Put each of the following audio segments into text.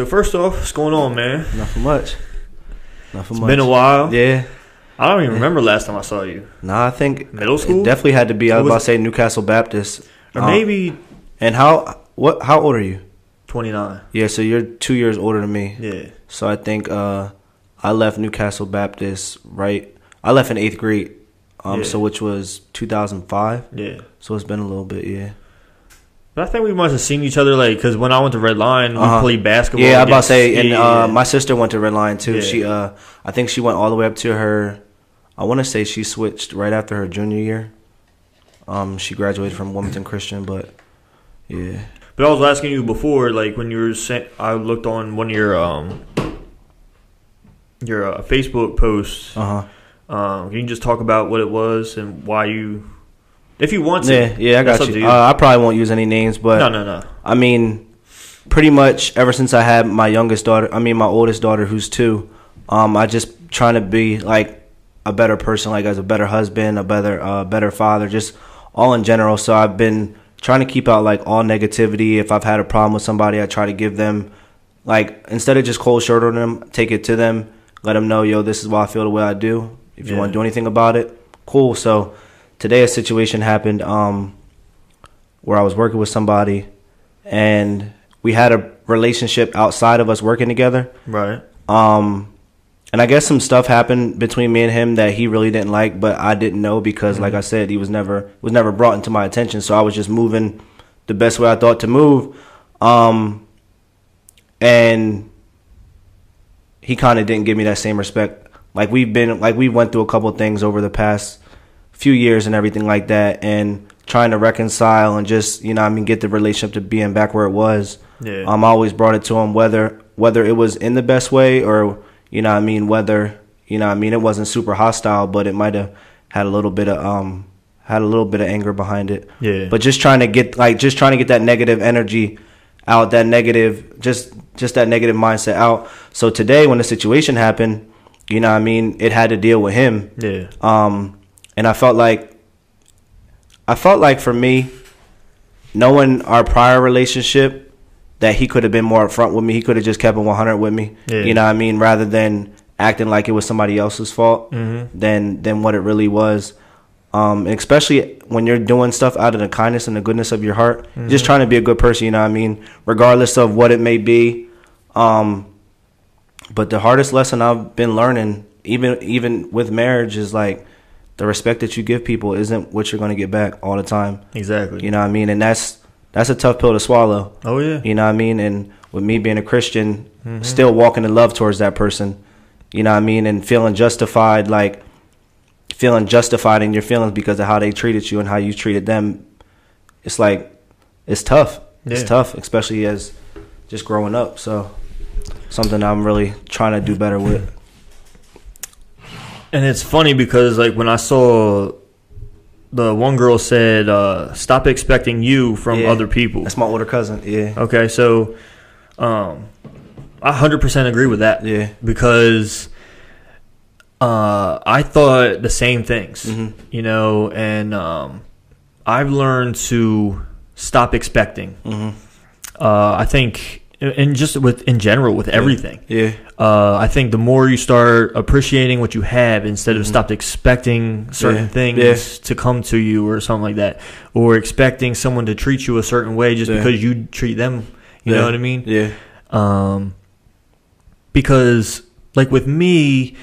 So first off, what's going on, man? Nothing much. Nothing It's much. been a while. Yeah. I don't even remember last time I saw you. Nah, I think Middle It school? definitely had to be. I was was about to say Newcastle Baptist. Or Um, maybe And how? What? How old are you? 29. Yeah, so you're two years older than me. Yeah. So I think uh, I left Newcastle Baptist right. I left in eighth grade. Um, Yeah. so which was 2005. Yeah. So it's been a little bit. Yeah. I think we must have seen each other like because when I went to Red Lion, we Uh-huh. played basketball. Yeah, I about to say, and uh, my sister went to Red Lion too. Yeah. She, uh, I think she went all the way up to her. I want to say she switched right after her junior year. Um, she graduated from Wilmington Christian, but yeah, But I was asking you before, like when you were sent, I looked on one of your um your uh, Facebook posts. uh huh. Um, can you just talk about what it was and why you, if you want to? Yeah, yeah, I got you. you. Uh, I probably won't use any names, but no, no, no. I mean, pretty much ever since I had my youngest daughter, I mean my oldest daughter who's two, um, I just trying to be like a better person, like as a better husband, a better, uh, better father, just all in general. So I've been trying to keep out like all negativity. If I've had a problem with somebody, I try to give them like instead of just cold shoulder on them, take it to them, let them know, yo, this is why I feel the way I do. If you Yeah. want to do anything about it, cool. So today a situation happened um, where I was working with somebody and we had a relationship outside of us working together. Right. Um, and I guess some stuff happened between me and him that he really didn't like, but I didn't know because, like I said, he was never was never brought into my attention. So I was just moving the best way I thought to move. Um, and he kind of didn't give me that same respect. Like we've been, like we went through a couple things over the past few years and everything like that, and trying to reconcile and just you know, I mean, get the relationship to being back where it was. Yeah. Um, I always brought it to him whether whether it was in the best way or you know what I mean whether you know I mean it wasn't super hostile, but it might have had a little bit of um had a little bit of anger behind it. Yeah. But just trying to get like just trying to get that negative energy out, that negative just just that negative mindset out. So today when the situation happened, you know I mean, it had to deal with him. yeah. Um, and I felt like, I felt like for me, knowing our prior relationship, that he could have been more upfront with me. He could have just kept it 100 with me. Yeah. You know what I mean? Rather than acting like it was somebody else's fault Mm-hmm. than than what it really was. Um, especially when you're doing stuff out of the kindness and the goodness of your heart, just trying to be a good person. You know what I mean? Regardless of what it may be. Um, but the hardest lesson I've been learning, even even with marriage, is like the respect that you give people isn't what you're going to get back all the time. Exactly. You know what I mean? And that's that's a tough pill to swallow. oh yeah. You know what I mean? And with me being a Christian, mm-hmm. still walking in love towards that person, you know what I mean? And feeling justified, like feeling justified in your feelings because of how they treated you and how you treated them. It's like, it's tough. It's tough, especially as just growing up. So, something I'm really trying to do better with. And it's funny because like when I saw the one girl said, uh, "Stop expecting you from Yeah. other people." That's my older cousin. Yeah. Okay, so um, I hundred percent agree with that. Yeah. because uh, I thought the same things, Mhm. you know, and um, I've learned to stop expecting. hmm Uh, I think, and just with in general with everything. Yeah. Uh, I think the more you start appreciating what you have instead of stop expecting certain Mm-hmm. things Yeah. Yeah. to come to you or something like that, or expecting someone to treat you a certain way just Yeah. because you treat them. You Yeah. know what I mean? Yeah. Um, because like with me,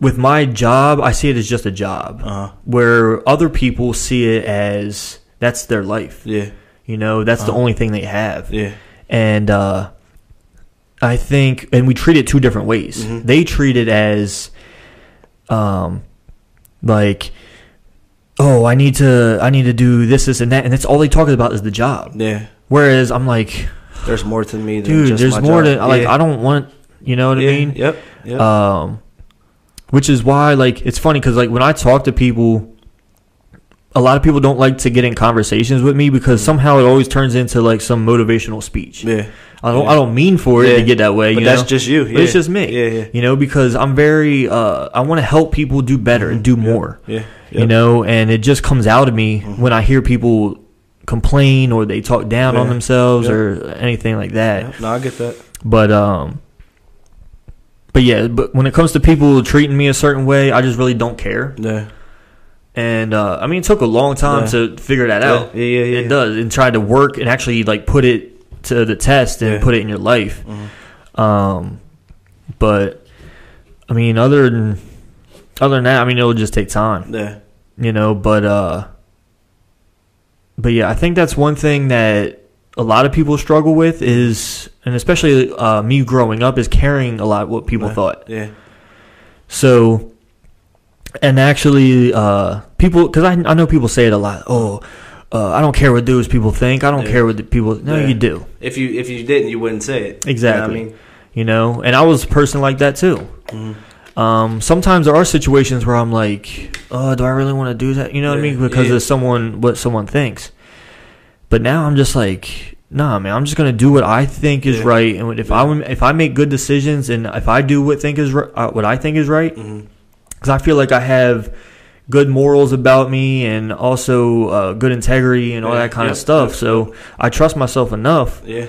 with my job, I see it as just a job. Uh-huh. Where other people see it as that's their life. Yeah. You know, that's the Uh-huh. only thing they have Yeah. And uh, I think, and we treat it two different ways. Mhm. They treat it as, um, like, oh, I need to, I need to do this, this, and that, and that's all they talk about is the job. Yeah. Whereas I'm like, There's more to me than dude, just there's more job. to like. Yeah. I don't want, you know what yeah. I mean? Yep. Yep. Um, which is why, like, it's funny because, like, when I talk to people, a lot of people don't like to get in conversations with me because somehow it always turns into like some motivational speech. yeah. I don't, Yeah. I don't mean for it Yeah. to get that way. But that's know? just you. Yeah. it's just me. Yeah. Yeah. You know, because I'm very, uh, I want to help people do better and do more. Yeah. You know, and it just comes out of me when I hear people complain or they talk down on themselves or anything like that. No, I get that. But um, but yeah, but when it comes to people treating me a certain way, I just really don't care. Yeah. And uh, I mean, it took a long time Yeah. to figure that Yeah, out. yeah, yeah, yeah. It does, and try to work and actually like put it to the test and put it in your life. Mhm. Um, but I mean, other than other than that, I mean, it'll just take time, Yeah. you know. But uh, but yeah, I think that's one thing that a lot of people struggle with is, and especially uh, me growing up, is caring a lot what people Yeah. thought. Yeah. So, and actually, uh, people, because I, I know people say it a lot. Oh, uh, I don't care what dudes people think. I don't Yeah. care what the people. No, Yeah. you do. If you if you didn't, you wouldn't say it. Exactly. You know You know, and I was a person like that too. I mean? Um, sometimes there are situations where I'm like, oh, do I really want to do that? You know what I mean? Because yeah. of someone, what someone thinks. But now I'm just like, nah, man. I'm just gonna do what I think is Yeah. right, and if I if I make good decisions and if I do what think is ri- uh, what I think is right, Mhm. Because I feel like I have good morals about me and also uh, good integrity and all Yeah, that kind yeah, of stuff. So I trust myself enough, Yeah.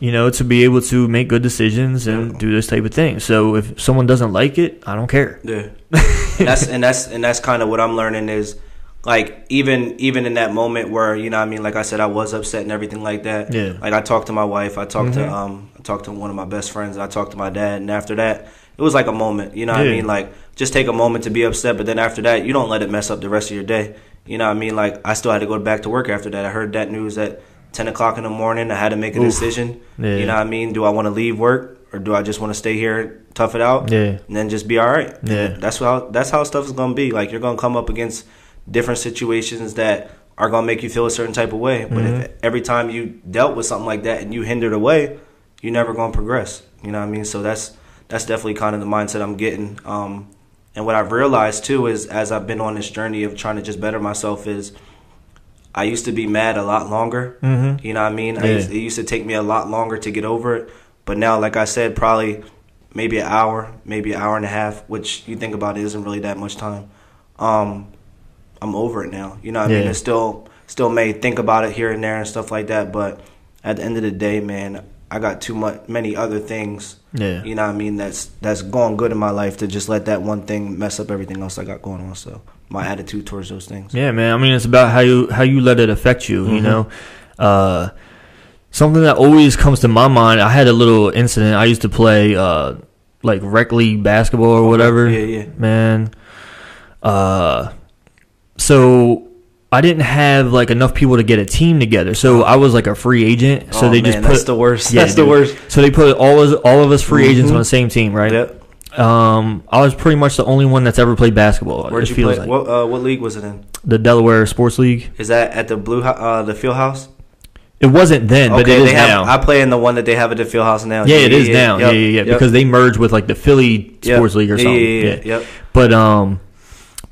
you know, to be able to make good decisions and do this type of thing. So if someone doesn't like it, I don't care. Yeah. and that's and that's and that's kind of what I'm learning is like even even in that moment where you know I mean like I said I was upset and everything like that. Yeah. Like I talked to my wife, I talked Mhm. to um I talked to one of my best friends, I talked to my dad and after that it was like a moment, you know what Yeah. I mean? Like just take a moment to be upset, but then after that you don't let it mess up the rest of your day. You know what I mean? Like I still had to go back to work after that. I heard that news at ten o'clock in the morning. I had to make a Oof. decision. Yeah. You know what I mean? Do I want to leave work or do I just want to stay here, and tough it out? Yeah. and then just be all right. Yeah. that's how that's how stuff is gonna be. Like you're gonna come up against different situations that are gonna make you feel a certain type of way. But Mm-hmm. if every time you dealt with something like that and you hindered away, you're never gonna progress. You know what I mean? So that's that's definitely kind of the mindset I'm getting. Um, and what I've realized too is as I've been on this journey of trying to just better myself is. I used to be mad a lot longer. Mhm. You know what I mean? I used, it used to take me a lot longer to get over it. But now, like I said, probably maybe an hour, maybe an hour and a half, which you think about it isn't really that much time. Um, I'm over it now. You know what I mean? Yeah. It still still may think about it here and there and stuff like that, but at the end of the day, man, I got too much many other things. Yeah. You know what I mean? That's that's going good in my life to just let that one thing mess up everything else I got going on. So my attitude towards those things. Yeah, man. I mean, it's about how you how you let it affect you. You Mhm. know, uh, something that always comes to my mind. I had a little incident. I used to play uh, like rec league basketball or whatever. Yeah, yeah. Man, uh, so I didn't have like enough people to get a team together. So I was like a free agent. So Oh, they man, just that's put the worst. Yeah, that's the worst. so they put all of us, all of us free agents Mhm. on the same team, right? Yep. Um, I was pretty much the only one that's ever played basketball. Where'd you play? like What uh, what league was it in? the Delaware Sports League. Is that at the blue uh the field house? It wasn't then, but it is they have. now. I play in the one that they have at the field house now. Yeah, it is now. Yep, yeah, yeah, yeah. yep, Because they merged with like the Philly yep. Sports League or Yeah, something. Yeah, Yeah, yeah, Yep. But um,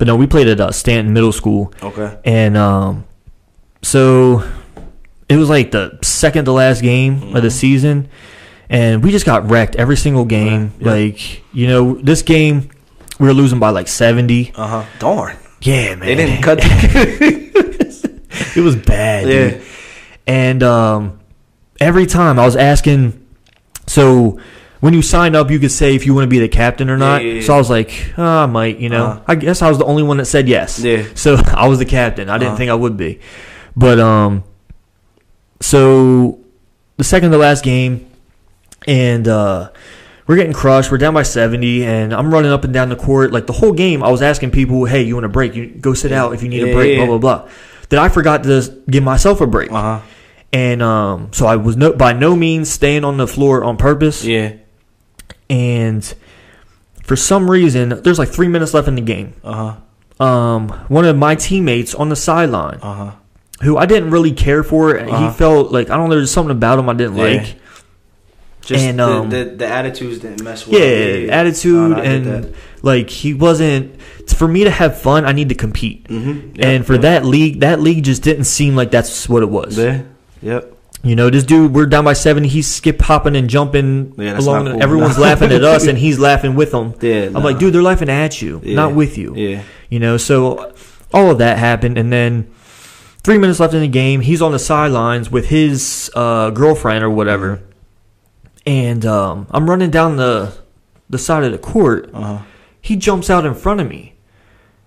but no, we played at uh, Stanton Middle School, Okay. and um, so it was like the second to last game of the Mhm. season, and we just got wrecked every single game. Right, yeah. Like you know, this game we were losing by like seventy. Uh huh. Darn. Yeah, man. They didn't cut. it was bad, Yeah. dude. And um, every time I was asking, so when you sign up, you could say if you want to be the captain or not. yeah, yeah. So I was like, oh, I might, you know. Uh-huh. I guess I was the only one that said yes. Yeah. So I was the captain. I didn't Uh-huh. think I would be, but um, so the second to last game, and uh, we're getting crushed. We're down by seventy, and I'm running up and down the court like the whole game. I was asking people, "Hey, you want a break? You go sit out if you need Yeah, a break." yeah, Blah yeah. blah blah. Then I forgot to give myself a break, Uh huh. and um, so I was no by no means staying on the floor on purpose. Yeah. And for some reason, there's like three minutes left in the game. Uh huh. Um, one of my teammates on the sideline Uh huh. who I didn't really care for. Uh-huh. He felt like I don't know, there's something about him I didn't Yeah. like. Just And, the, um, the the attitudes didn't mess with. Yeah, attitude and like he wasn't. For me to have fun, I need to compete. Mm-hmm. and for that league, that league just didn't seem like that's what it was. Yeah. Yep. You know, this dude, we're down by seven. He's skip hopping and jumping Yeah, along. cool. Everyone's No. laughing at us, and he's laughing with them. Yeah. I'm like, dude, they're laughing at you, Yeah. not with you. Yeah. You know, so all of that happened, and then three minutes left in the game. He's on the sidelines with his uh, girlfriend or whatever, and um, I'm running down the the side of the court. Uh huh. He jumps out in front of me,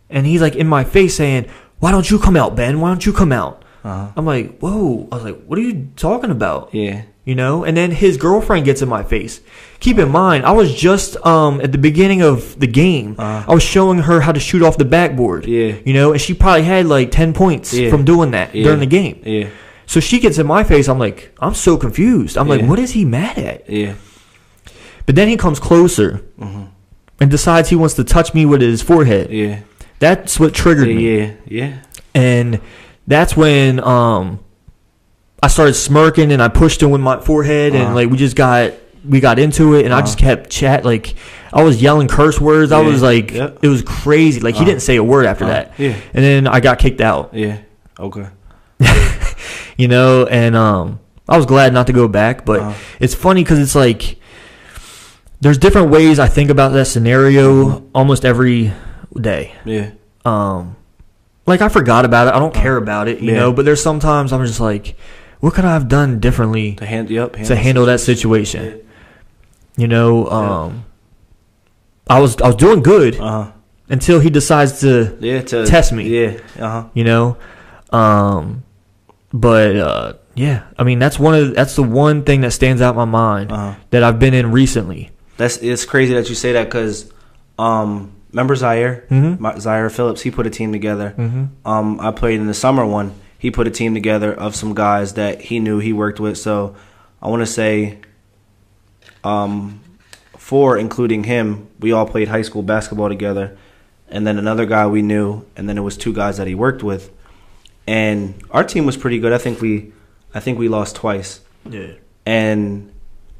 and he's like in my face saying, "Why don't you come out, Ben? Why don't you come out?" Uh huh. I'm like, "Whoa!" I was like, "What are you talking about?" Yeah. you know and then his girlfriend gets in my face keep in mind i was just um at the beginning of the game Uh-huh. i was showing her how to shoot off the backboard Yeah. you know and she probably had like 10 points Yeah. from doing that Yeah. during the game Yeah. so she gets in my face i'm like i'm so confused i'm like what is he mad at Yeah. but then he comes closer Mhm. and decides he wants to touch me with his forehead Yeah. that's what triggered Yeah. me Yeah. Yeah. and that's when um I started smirking and I pushed him with my forehead and Uh-huh. like we just got we got into it and I just Uh-huh. kept chat like I was yelling curse words. I was like Yep. it was crazy. Like he Uh-huh. didn't say a word after Uh-huh. that. Yeah. And then I got kicked out. Yeah. Okay. You know, and um I was glad not to go back, but Uh-huh. it's funny cuz it's like there's different ways I think about that scenario Mm-hmm. almost every day. Yeah. um like I forgot about it. I don't care about it, you Yeah. know, but there's sometimes I'm just like what could I have done differently To hand. Yep. to handle that situation? You know, um I was I was doing good Uh huh. until he decides to, Yeah. To Test me. Yeah. Uh huh. you know, um but uh yeah, I mean that's one of that's the one thing that stands out in my mind Uh huh. that I've been in recently. That's it's crazy that you say that because, um, remember Zaire, Mhm. My, Zaire Phillips, he put a team together. Mhm. Um, I played in the summer one. He put a team together of some guys that he knew he worked with. So I want to say, um, four, including him, we all played high school basketball together, and then another guy we knew, and then it was two guys that he worked with, and our team was pretty good. I think we, I think we lost twice Yeah. and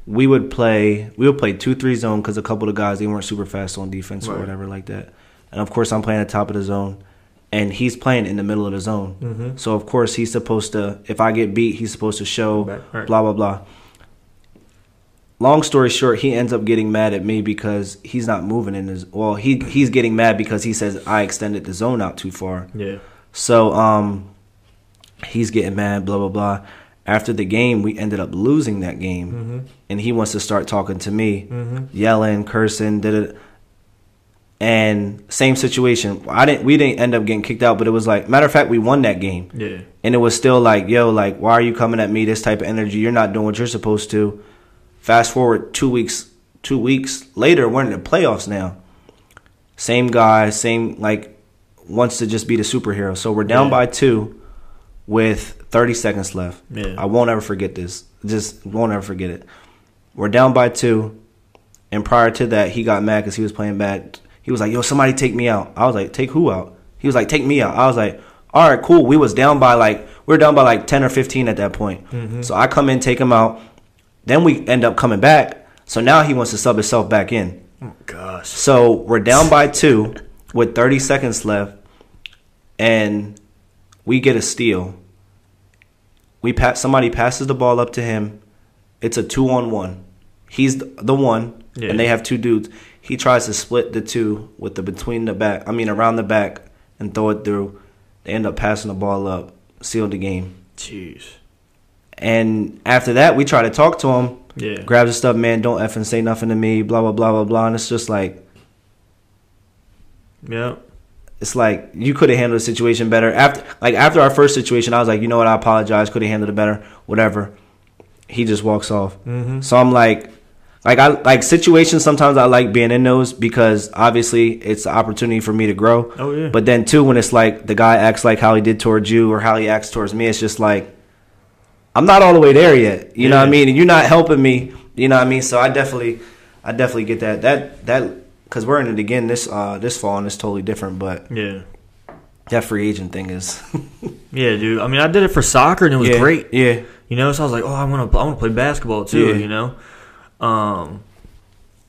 we would play we would play two three zone because a couple of guys they weren't super fast on defense or whatever like that. And of course, I'm playing at the top of the zone, and he's playing in the middle of the zone. Mhm. So of course, he's supposed to. If I get beat, he's supposed to show Right, right. blah blah blah. Long story short, he ends up getting mad at me because he's not moving in his. Well, he he's getting mad because he says I extended the zone out too far. Yeah. So um, he's getting mad, blah blah blah. After the game, we ended up losing that game, Mhm. and he wants to start talking to me, Mhm. yelling, cursing, did it. And same situation. I didn't. We didn't end up getting kicked out, but it was like matter of fact, we won that game, Yeah. and it was still like, yo, like why are you coming at me? This type of energy, you're not doing what you're supposed to. Fast forward two weeks. Two weeks later, we're in the playoffs now. Same guy, same like wants to just be the superhero. So we're down Yeah. by two with 30 seconds left. Yeah. I won't ever forget this. Just won't ever forget it. We're down by two, and prior to that, he got mad because he was playing bad. He was like, "Yo, somebody take me out." I was like, "Take who out?" He was like, "Take me out." I was like, "All right, cool." We was down by like we are down by like 10 or 15 at that point. Mm-hmm. So I come in, take him out. Then we end up coming back. So now he wants to sub himself back in. Oh gosh. So we're down by two with 30 seconds left, and we get a steal. We pass. Somebody passes the ball up to him. It's a two on one. He's the the one, Yeah. and they have two dudes. He tries to split the two with the between the back. I mean, around the back and throw it through. They end up passing the ball up, seal the game. Jeez. And after that, we try to talk to him. Yeah. Grabs his stuff, man. Don't effing say nothing to me. Blah blah blah blah blah. And it's just like Yeah. It's like you could have handled the situation better. After like after our first situation, I was like, you know what, I apologize, could have handled it better, whatever. He just walks off. Mhm. So I'm like, like I like situations. Sometimes I like being in those because obviously it's an opportunity for me to grow. Oh yeah. But then too, when it's like the guy acts like how he did towards you or how he acts towards me, it's just like I'm not all the way there yet. You know what I mean? And you're not helping me. You know what I mean? So I definitely, I definitely get that. That that because we're in it again this uh this fall and it's totally different. But yeah. that free agent thing is Yeah, dude. I mean, I did it for soccer and it was yeah, great. Yeah, You know, so I was like, oh, I want to, I want to play basketball too. Yeah. You know, um,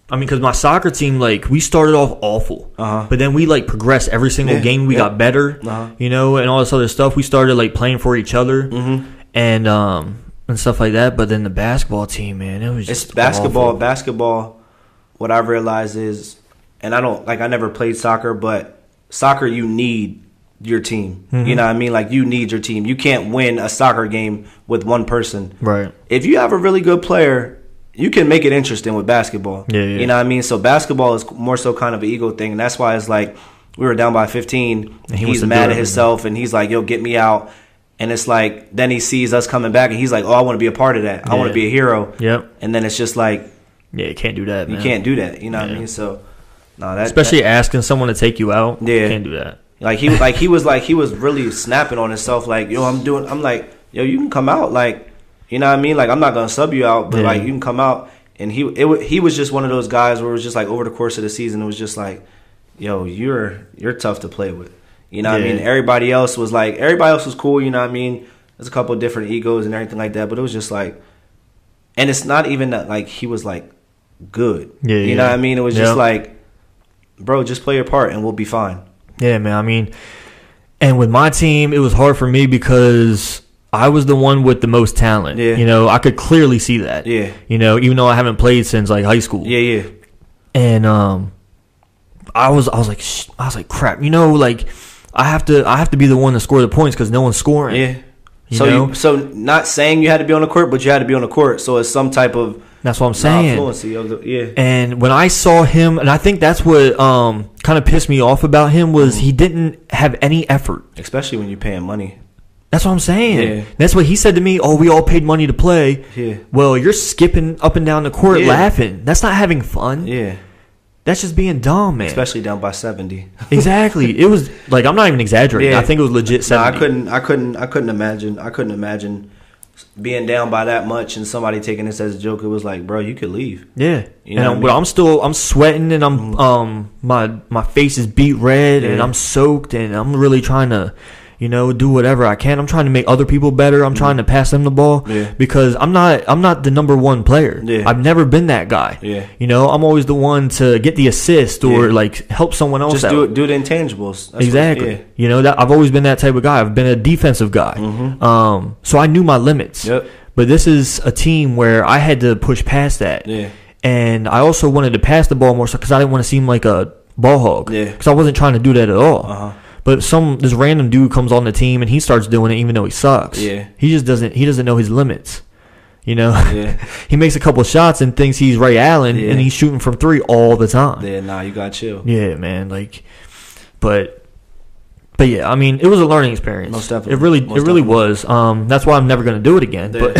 I mean, because my soccer team, like, we started off awful, Uh-huh. but then we like progressed every single Yeah, game. We got better, Uh-huh. you know, and all this other stuff. We started like playing for each other hmm and um and stuff like that. But then the basketball team, man, it was it's just basketball. awful. Basketball. What I've realized is, and I don't like I never played soccer, but soccer you need your team. Mm-hmm. You know what I mean? Like you need your team. You can't win a soccer game with one person. right? If you have a really good player, you can make it interesting with basketball. Yeah, yeah. You know what I mean? So basketball is more so kind of an ego thing, and that's why it's like we were down by 15. And he he's mad at himself, and he's like, "Yo, get me out." And it's like then he sees us coming back, and he's like, "Oh, I want to be a part of that. I want to be a hero." Yep. And then it's just like Yeah, you can't do that. you can't do that. You know what I mean? So, no, that Especially asking someone to take you out. Yeah. You can't do that. Like he like he was like he was really snapping on himself. Like yo, I'm doing. I'm like yo, you can come out. Like you know what I mean. Like I'm not gonna sub you out, but Yeah. like you can come out. And he it he was just one of those guys where it was just like over the course of the season, it was just like, yo, you're you're tough to play with. You know what I mean? Everybody else was like everybody else was cool. You know what I mean? There's a couple of different egos and everything like that, but it was just like, and it's not even that like he was like good. Yeah, you yeah. know what I mean? It was Yeah. just like, bro, just play your part and we'll be fine. Yeah, man. I mean, and with my team, it was hard for me because I was the one with the most talent. Yeah. You know, I could clearly see that. Yeah. You know, even though I haven't played since like high school. Yeah, yeah. And um, I was I was like sh- I was like crap. You know, like I have to I have to be the one to score the points because no one's scoring. Yeah. You so know? you so not saying you had to be on the court, but you had to be on the court. So it's some type of That's what I'm saying. fluency of the yeah. And when I saw him, and I think that's what um kind of pissed me off about him was he didn't have any effort. Especially when you're paying money. That's what I'm saying. Yeah. That's what he said to me. Oh, we all paid money to play. Yeah. Well, you're skipping up and down the court Yeah. laughing. That's not having fun. Yeah. That's just being dumb, man. Especially down by seventy. exactly. It was like I'm not even exaggerating. Yeah. I think it was legit. No, 70. I couldn't I couldn't I couldn't imagine I couldn't imagine being down by that much and somebody taking this as a joke. It was like, bro, you could leave. Yeah, You and know I but mean? I'm still I'm sweating and I'm um my my face is beat red and I'm soaked and I'm really trying to, you know, do whatever I can. I'm trying to make other people better. I'm trying to pass them the ball Mm-hmm. Yeah. because I'm not I'm not the number one player. Yeah. I've never been that guy. Yeah. you know, I'm always the one to get the assist or Yeah. like help someone else Just out. do it do the intangibles. That's what- exactly. yeah. You know that I've always been that type of guy. I've been a defensive guy. Um, so I knew my limits. Mm-hmm. Yep. But this is a team where I had to push past that. Yeah. And I also wanted to pass the ball more so because I didn't want to seem like a ball hog. Yeah. Because I wasn't trying to do that at all. Uh-huh. But some this random dude comes on the team and he starts doing it even though he sucks. Yeah. He just doesn't he doesn't know his limits. You know? Yeah. he makes a couple shots and thinks he's Ray Allen Yeah. and he's shooting from three all the time. Yeah, nah, you got chill. Yeah, man. Like, but, but yeah. I mean, it was a learning experience. Most definitely. It really, Most it really definitely. was. Um, that's why I'm never gonna do it again. Yeah.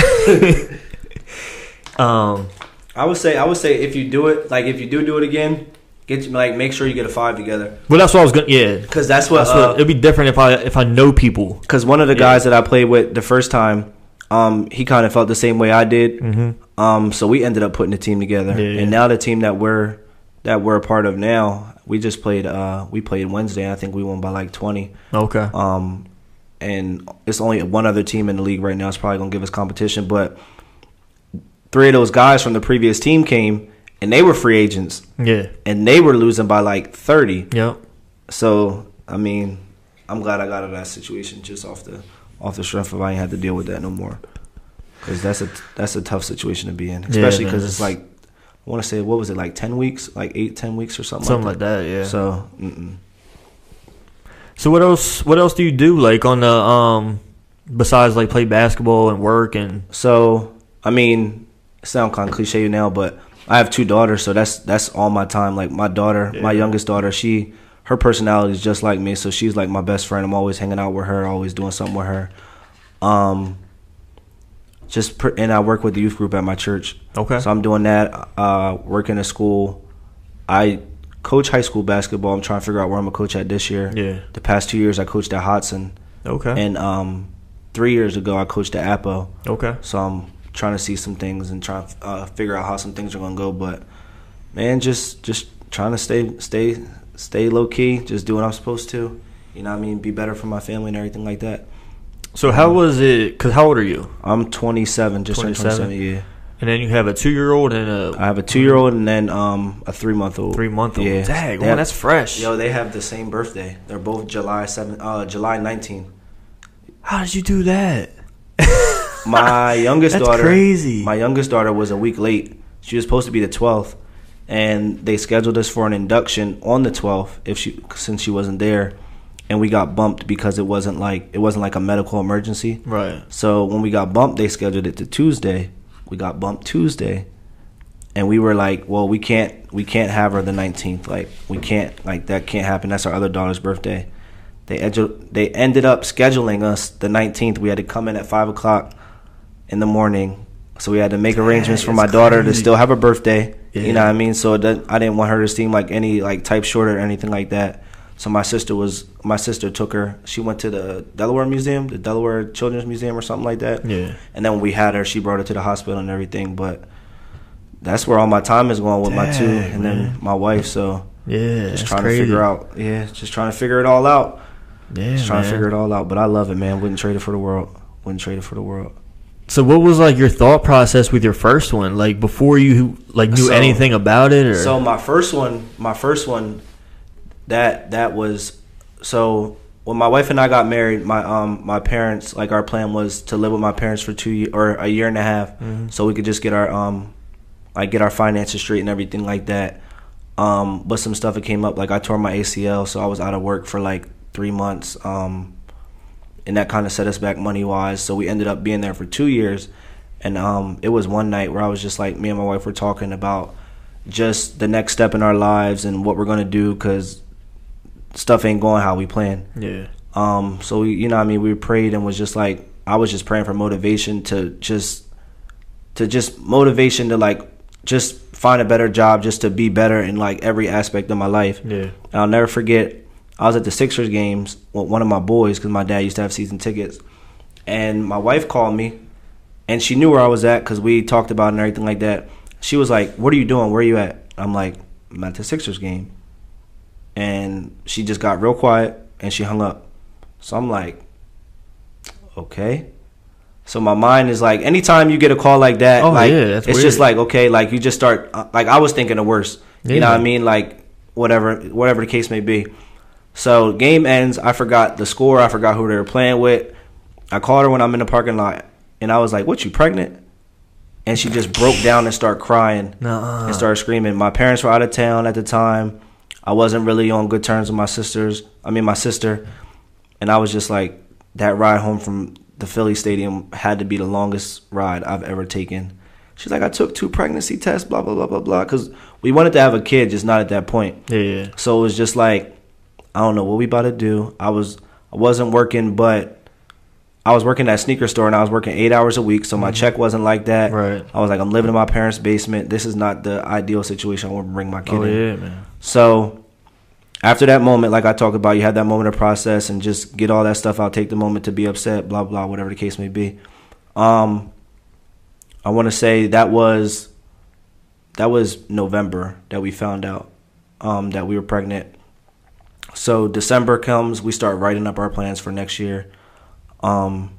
But, um, I would say I would say if you do it, like if you do do it again, get like make sure you get a five together well, that's what I was gonna. Yeah, because that's what. that's what. uh, It'd be different if I if I know people. Because one of the guys that I played with the first time, um, he kind of felt the same way I did. Mm-hmm. Um, so we ended up putting a team together, Yeah, yeah. and now the team that we're that we're a part of now, we just played. Uh, we played Wednesday. I think we won by like twenty. Okay. Um, and it's only one other team in the league right now. It's probably gonna give us competition, but three of those guys from the previous team came, and they were free agents, Yeah. and they were losing by like thirty. Yep. So I mean, I'm glad I got out of that situation just off the off the strength of I ain't had to deal with that no more. Because that's a that's a tough situation to be in, especially man, because it's like I want to say what was it like ten weeks, like eight ten weeks or something, Something like like that. Yeah. So, So mm-mm. what else? What else do you do? Like on the um, besides like play basketball and work and so I mean, sound kind of cliche now, but I have two daughters, so that's that's all my time. Like my daughter, my youngest daughter, she her personality is just like me, so she's like my best friend. I'm always hanging out with her, always doing something with her. Um, just pr- and I work with the youth group at my church. okay. So I'm doing that. Uh, working at school. I coach high school basketball. I'm trying to figure out where I'm gonna coach at this year. yeah. The past two years, I coached at Hodgson, Okay. and um, three years ago, I coached at Apo. okay. So I'm trying to see some things and trying to uh, figure out how some things are gonna go. But man, just just trying to stay stay stay low key. Just do what I'm supposed to. You know what I mean? Be better for my family and everything like that. So how was it? Cause how old are you? I'm 27, just turned 27? 27. Yeah, And then you have a two year old and a I have a two year old and then um a three month old. three month old. Yeah, Dang, man, that's fresh. Yo, they have the same birthday. They're both July seven, uh, July 19. How did you do that? My youngest That's daughter, crazy. My youngest daughter was a week late. She was supposed to be the 12th, and they scheduled us for an induction on the 12th if she since she wasn't there, and we got bumped because it wasn't like it wasn't like a medical emergency. Right. So when we got bumped, they scheduled it to Tuesday. We got bumped Tuesday, and we were like, well, we can't we can't have her the 19th. Like we can't like that can't happen. That's our other daughter's birthday. They edu- they ended up scheduling us the 19th. We had to come in at five o'clock in the morning. So we had to make arrangements for my daughter to still have her birthday. Yeah. You know what I mean? So I didn't want her to seem like any like type shorter or anything like that. So my sister was my sister took her. She went to the Delaware Museum, the Delaware Children's Museum or something like that. Yeah. And then when we had her, she brought her to the hospital and everything. But that's where all my time is going with my two, and man. then my wife. So Yeah, just trying crazy. to figure out. Yeah, just trying to figure it all out. Yeah, Just trying to figure it all out. But I love it, man. Wouldn't trade it for the world. Wouldn't trade it for the world. So, what was like your thought process with your first one? Like before you like knew So- anything about it, or So my first one, my first one, that that was so when my wife and I got married. My um my parents like our plan was to live with my parents for two ye- or a year and a half, so we could just get our um like get our finances straight and everything like that. Um, but some stuff that came up, like I tore my ACL, so I was out of work for like three months. Um, and that kind of set us back money wise. So we ended up being there for two years. And um, it was one night where I was just like, me and my wife were talking about just the next step in our lives and what we're gonna do because stuff ain't going how we plan. yeah, Um, so we, you know, what I mean, we prayed and was just like, I was just praying for motivation to just, to just motivation to like, just find a better job, just to be better in like every aspect of my life. yeah, And I'll never forget. I was at the Sixers games with one of my boys because my dad used to have season tickets, and my wife called me, and she knew where I was at because we talked about it and everything like that. She was like, "What are you doing? Where are you at?" I'm like, "I'm at the Sixers game," and she just got real quiet and she hung up. So I'm like, "Okay." So my mind is like, anytime you get a call like that, Oh, like yeah, it's just like okay, like you just start uh, like I was thinking the worst. You know what I mean? Like whatever, whatever the case may be. So game ends. I forgot the score. I forgot who they were playing with. I called her when I'm in the parking lot, and I was like, "What? You pregnant?" And she just broke down and started crying Nuh-uh. and started screaming. My parents were out of town at the time. I wasn't really on good terms with my sisters. I mean, my sister, and I was just like, that ride home from the Philly Stadium had to be the longest ride I've ever taken. She's like, I took two pregnancy tests, blah blah blah blah blah, because we wanted to have a kid, just not at that point. yeah, yeah. So it was just like, I don't know what we about to do. I was I wasn't working, but I was working at a sneaker store and I was working eight hours a week, so my check wasn't like that. Mm-hmm. Right. I was like, I'm living in my parents' basement. This is not the ideal situation I want to bring my kid Oh in. yeah, man. So after that moment, like I talked about, you had that moment of process and just get all that stuff out. Take the moment to be upset, blah blah, whatever the case may be. Um, I want to say that was that was November that we found out um, that we were pregnant. So December comes, we start writing up our plans for next year. Um,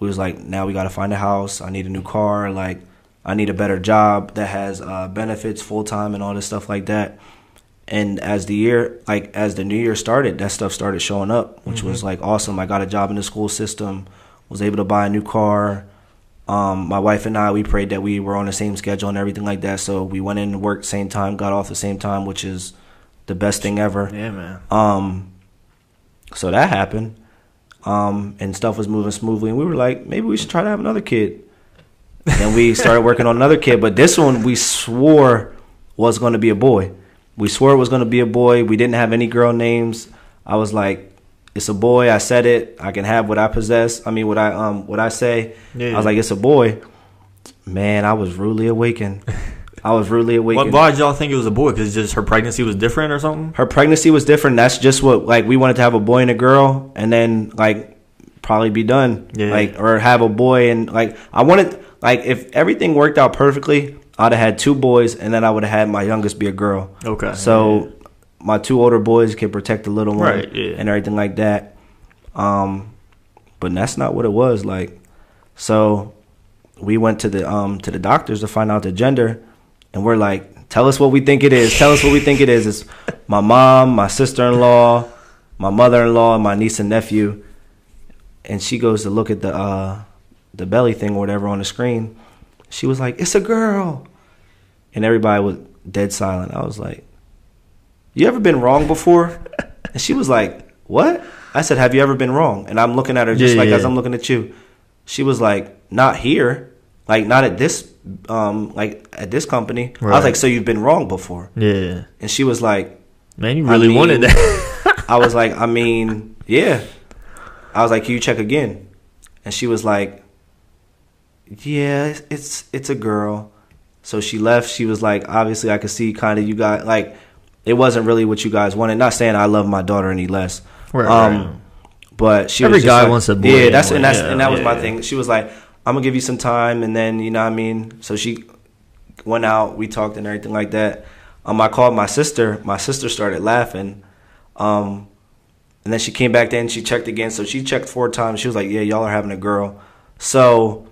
we was like, now we got to find a house. I need a new car. Like, I need a better job that has uh, benefits full time and all this stuff like that. And as the year, like as the new year started, that stuff started showing up, which was like awesome. I got a job in the school system, was able to buy a new car. Um, my wife and I, we prayed that we were on the same schedule and everything like that. So we went in and worked same time, got off the same time, which is the best thing ever. Yeah, man. Um, so that happened, um, and stuff was moving smoothly, and we were like, maybe we should try to have another kid. And we started working on another kid, but this one we swore was going to be a boy. We swore it was going to be a boy. We didn't have any girl names. I was like, it's a boy. I said it. I can have what I possess. I mean, what I um what I say. Yeah. I was like, it's a boy. Man, I was rudely awakened. I was rudely Why, awakened. why did y'all think it was a boy? Because just her pregnancy was different or something? her pregnancy was different. That's just what like we wanted to have a boy and a girl, and then like probably be done. Yeah. Like or have a boy and like I wanted like if everything worked out perfectly, I'd have had two boys, and then I would have had my youngest be a girl. Okay. So my two older boys can protect the little one, Right, yeah. and everything like that. Um, but that's not what it was like. So we went to the um to the doctors to find out the gender, and we're like, tell us what we think it is. Tell us what we think it is. It's my mom, my sister in law, my mother in law, and my niece and nephew. And she goes to look at the uh the belly thing or whatever on the screen. She was like, It's a girl. And everybody was dead silent. I was like, You ever been wrong before? And she was like, What? I said, Have you ever been wrong? And I'm looking at her just Yeah, like as. I'm looking at you. She was like, Not here. Like not at this um like at this company. I was like, so you've been wrong before, Yeah. and she was like, Man, you I really mean- wanted that. I was like, I mean, yeah. I was like, can you check again? And she was like, yeah, it's it's, it's a girl. So she left. She was like, obviously, I could see kind of you guys like it wasn't really what you guys wanted. Not saying I love my daughter any less. Right, um, right. But she Every guy like- wants a boy Yeah, that's and that's Yeah, and that was my yeah. thing. She was like, I'm gonna give you some time, and then you know what I mean. So she went out. We talked and everything like that. Um, I called my sister. My sister started laughing. Um, and then she came back then. She checked again. So she checked four times. She was like, "Yeah, y'all are having a girl." So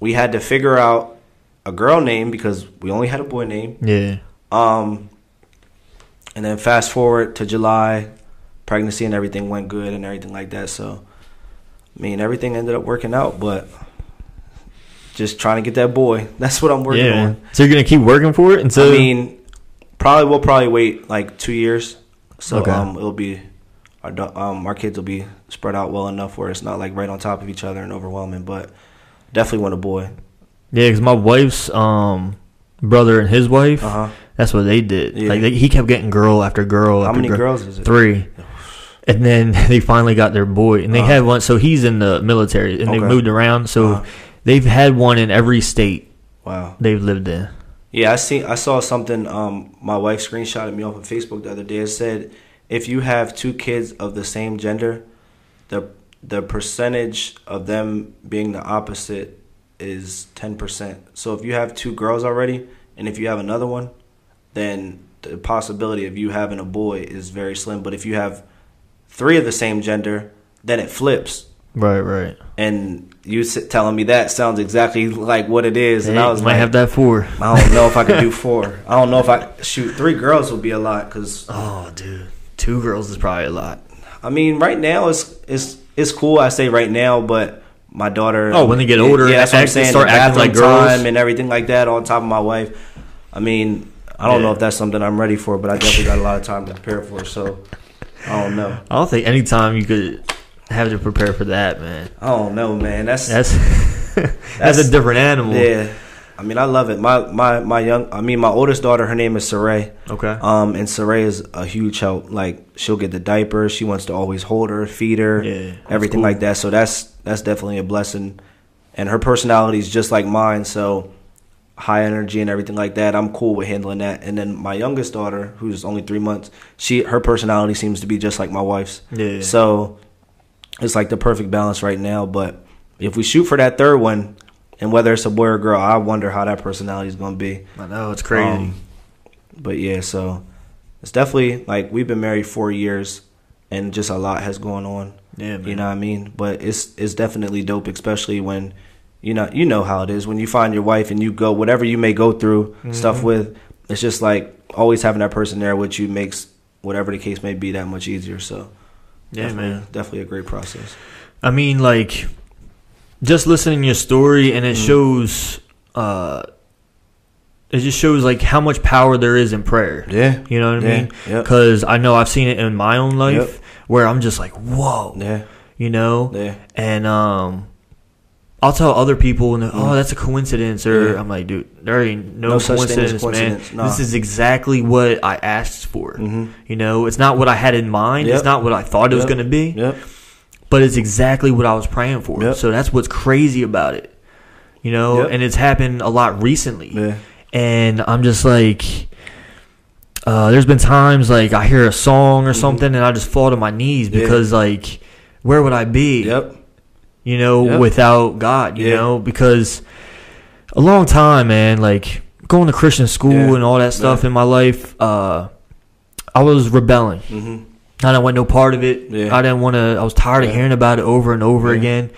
we had to figure out a girl name because we only had a boy name. yeah. Um, and then fast forward to July, pregnancy and everything went good and everything like that. So, I mean, everything ended up working out, but just trying to get that boy. That's what I'm working yeah. on. So you're gonna keep working for it until I mean, probably we'll probably wait like two years. So Okay. um, it'll be our um our kids will be spread out well enough where it's not like right on top of each other and overwhelming. But definitely want a boy. yeah, because my wife's um brother and his wife, Uh huh. that's what they did. Yeah. Like they, he kept getting girl after girl. How after many girl. girls is it? Three. And then they finally got their boy, and they Uh-huh. had one. So he's in the military, and they moved around. So Uh-huh. They've had one in every state Wow. they've lived in. Yeah, I see. I saw something. Um, my wife screenshotted me off of Facebook the other day. It said if you have two kids of the same gender, the the percentage of them being the opposite is ten percent. So if you have two girls already, and if you have another one, then the possibility of you having a boy is very slim. But if you have three of the same gender, then it flips. Right, right. And you telling me that sounds exactly like what it is, and Hey, I was might like, have that four. I don't know if I could do four. I don't know if I shoot three girls would be a lot because Oh, dude, two girls is probably a lot. I mean right now it's it's it's cool. I say right now, but my daughter. Oh, when they get older, yeah, that's what I'm saying. start acting like girls. time and everything like that on top of my wife. I mean, I don't know if that's something I'm ready for, but I definitely got a lot of time to prepare for. So I don't know. I don't think any time you could have to prepare for that, man. I don't know, man. That's That's that's, That's- a different animal. yeah. I mean, I love it. My my my young. I mean, my oldest daughter. Her name is Saray. Okay. Um, and Saray is a huge help. Like she'll get the diapers. She wants to always hold her, feed her, Yeah, everything cool. like that. So that's that's definitely a blessing. And her personality is just like mine. So high energy and everything like that. I'm cool with handling that. And then my youngest daughter, who's only three months, she her personality seems to be just like my wife's. Yeah. So it's like the perfect balance right now. But if we shoot for that third one, and whether it's a boy or girl, I wonder how that personality is going to be. I know it's crazy. Um, but yeah, so it's definitely like we've been married four years, and just a lot has gone on. yeah, man. You know what I mean? But it's it's definitely dope, especially when you know you know how it is when you find your wife and you go whatever you may go through stuff Mhm. with. It's just like always having that person there with you makes whatever the case may be that much easier. So yeah, definitely, man. definitely a great process. I mean, like, just listening to your story, and it Mhm. shows, uh, it just shows like how much power there is in prayer. Yeah, You know what I yeah, mean? yep, Because I know I've seen it in my own life Yep. where I'm just like, whoa, yeah, you know, yeah, and um. I'll tell other people, and they're, oh, Mhm. that's a coincidence, or Yeah. I'm like, dude, there ain't no, No as coincidence, man. nah. This is exactly what I asked for. hmm You know, it's not what I had in mind. Yep. It's not what I thought it was going to be yep, but it's exactly what I was praying for. Yep. So that's what's crazy about it. You know, Yep. and it's happened a lot recently. yeah, And I'm just like uh, there's been times like I hear a song or Mhm. something and I just fall to my knees Yeah. because like where would I be? yep, You know, Yep. without God, you Yeah. know, because a long time, man, like going to Christian school Yeah. and all that stuff Yeah. in my life, uh I was rebelling. hmm I didn't want no part of it. I didn't want to. I was tired of hearing about it over and over again,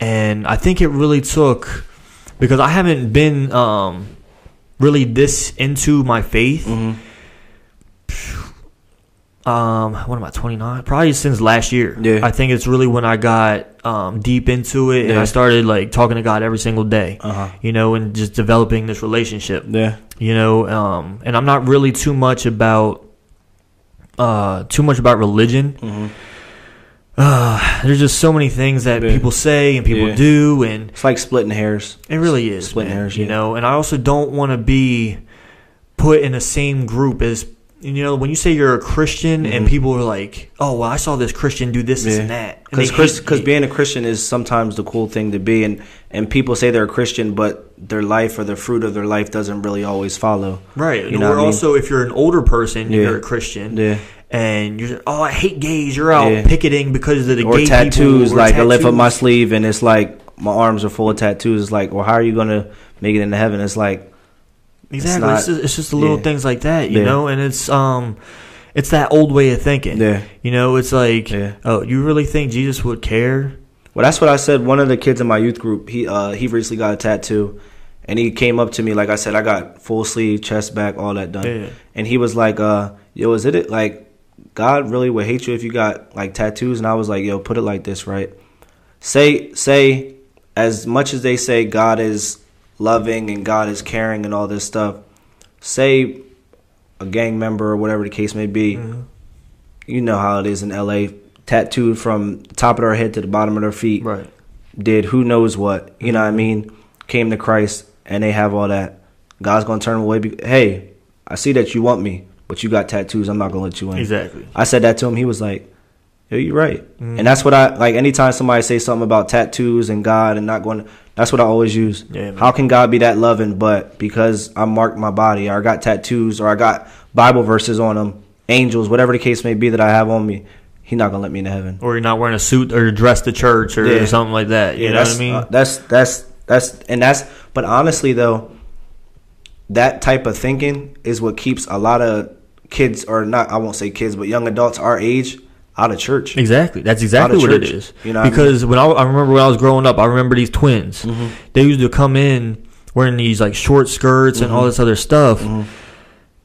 and I think it really took because I haven't been um, really this into my faith. hmm Um, what am I? Twenty nine? Probably since last year. Yeah. I think it's really when I got um, deep into it, and I started like talking to God every single day. Uh huh. You know, and just developing this relationship. Yeah. you know um and i'm not really too much about uh too much about religion hmm uh, there's just so many things that Yeah. people say and people Yeah. do, and It's like splitting hairs. it really is, Splitting man, hairs, you yeah. know. And I also don't want to be put in the same group as you know when you say you're a Christian and Mhm. people are like, "Oh, well, I saw this Christian do this, this and that," Because because being a Christian is sometimes the cool thing to be, and and people say they're a Christian, but their life or the fruit of their life doesn't really always follow. right, you know or what I mean? also if you're an older person, Yeah. you're a Christian, Yeah. and you're oh, I hate gays. You're out Yeah. picketing because of the or gay tattoos. people, or like I lift up my sleeve and it's like my arms are full of tattoos. It's like, well, how are you gonna make it into heaven? It's like, Exactly. not- It's, just, it's just the little yeah. things like that, you Yeah. know, and it's um, it's that old way of thinking. yeah. You know, it's like, Yeah. oh, you really think Jesus would care? Well, that's what I said. One of the kids in my youth group, he uh, he recently got a tattoo, and he came up to me like I said, I got full sleeve, chest back, all that done, and he was like, uh, "Yo, is it it like God really would hate you if you got like tattoos?" And I was like, "Yo, put it like this, right? Say say as much as they say God is loving and God is caring and all this stuff, say a gang member or whatever the case may be." Mhm. you know how it is in LA, tattooed from the top of their head to the bottom of their feet, Right. did who knows what, you know what I mean, came to Christ and they have all that. God's going to turn them away. Be- hey, I see that you want me, but you got tattoos. I'm not going to let you in. Exactly. I said that to him. He was like, "Yo, you're right." Mhm. And that's what I like. Anytime somebody say something about tattoos and God and not going, that's what I always use. Yeah. How can God be that loving? But because I marked my body, or I got tattoos, or I got Bible verses on them, angels, whatever the case may be that I have on me, He not gonna let me into heaven. Or you're not wearing a suit or dressed to church or Yeah. something like that. You know that's, what I mean? uh, that's that's that's and that's. But honestly, though, that type of thinking is what keeps a lot of kids, or not. I won't say kids, but young adults our age out of church. Exactly. That's exactly what it is. you know what I because when I, I remember when I was growing up, I remember these twins. Mhm. They used to come in wearing these like short skirts and all Mhm. this other stuff, Mhm.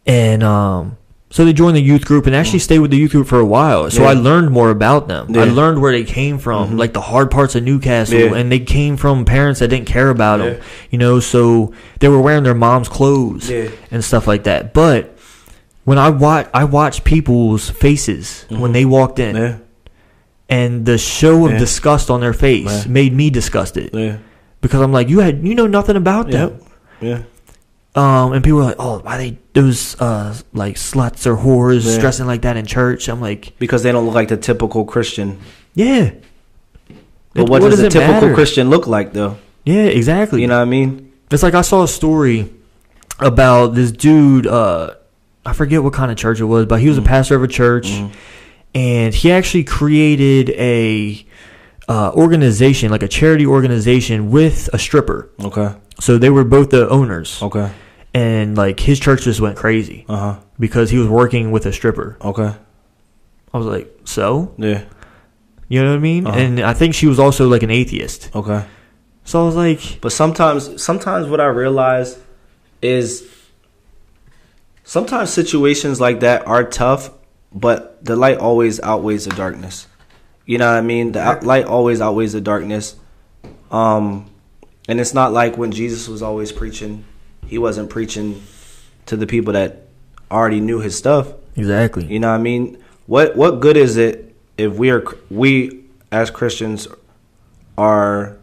and um, so they joined the youth group and actually stayed with the youth group for a while. So Yeah. I learned more about them. I learned where they came from, Mhm. like the hard parts of Newcastle, Yeah. and they came from parents that didn't care about them. You know, so they were wearing their mom's clothes Yeah. and stuff like that. But when I watch, I watched people's faces when Mhm. they walked in Yeah. and the show of Yeah. disgust on their face Yeah. made me disgusted Yeah. because I'm like, you had you know nothing about them. Yeah. Um, and people were like, oh, why they those uh like sluts or whores Yeah. dressing like that in church? I'm like, Because they don't look like the typical Christian. yeah. But It- what, does a typical matter? Christian look like, though? Yeah, exactly. You know what I mean? It's like I saw a story about this dude. Uh, I forget what kind of church it was, but he was a Mhm. pastor of a church, Mhm. and he actually created a uh, organization, like a charity organization, with a stripper. Okay. So they were both the owners, Okay. and like his church just went crazy Uh huh. because he was working with a stripper. Okay. I was like, so Yeah. you know what I mean? Uh-huh. And I think she was also like an atheist. Okay. So I was like, But sometimes, sometimes what I realize is sometimes situations like that are tough, but the light always outweighs the darkness. You know what I mean? The out- light always outweighs the darkness. Um, and it's not like when Jesus was always preaching, he wasn't preaching to the people that already knew his stuff. exactly. You know what I mean? What what good is it if we are we as Christians are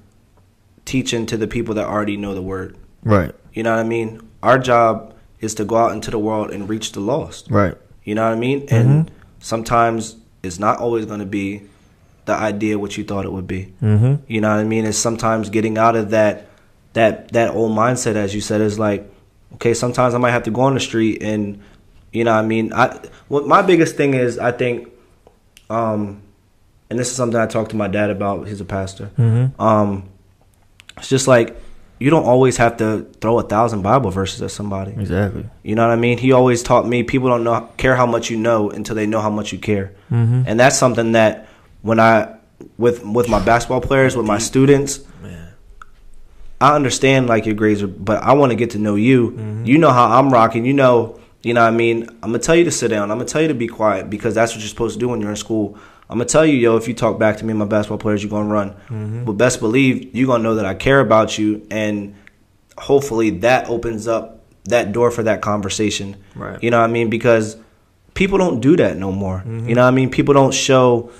teaching to the people that already know the word? Right. You know what I mean? Our job is to go out into the world and reach the lost. Right. You know what I mean? Mm-hmm. And sometimes it's not always going to be the idea what you thought it would be. Mm-hmm. You know what I mean? It's sometimes getting out of that that that old mindset, as you said, is like, okay, sometimes I might have to go on the street and, you know, what I mean, I what my biggest thing is, I think, um, and this is something I talked to my dad about. He's a pastor. Mm-hmm. Um, it's just like you don't always have to throw a thousand Bible verses at somebody. Exactly. You know what I mean? He always taught me people don't know care how much you know until they know how much you care Mm-hmm. and that's something that when I with with my basketball players, with my students, Man. I understand like your grades, are, but I want to get to know you. Mhm. You know how I'm rocking. You know, you know. what I mean, I'm gonna tell you to sit down. I'm gonna tell you to be quiet because that's what you're supposed to do when you're in school. I'm gonna tell you, yo, if you talk back to me and my basketball players, you're gonna run. Mhm. But best believe you're gonna know that I care about you, and hopefully that opens up that door for that conversation. Right. You know what I mean? Because people don't do that no more. Mhm. You know what I mean? People don't show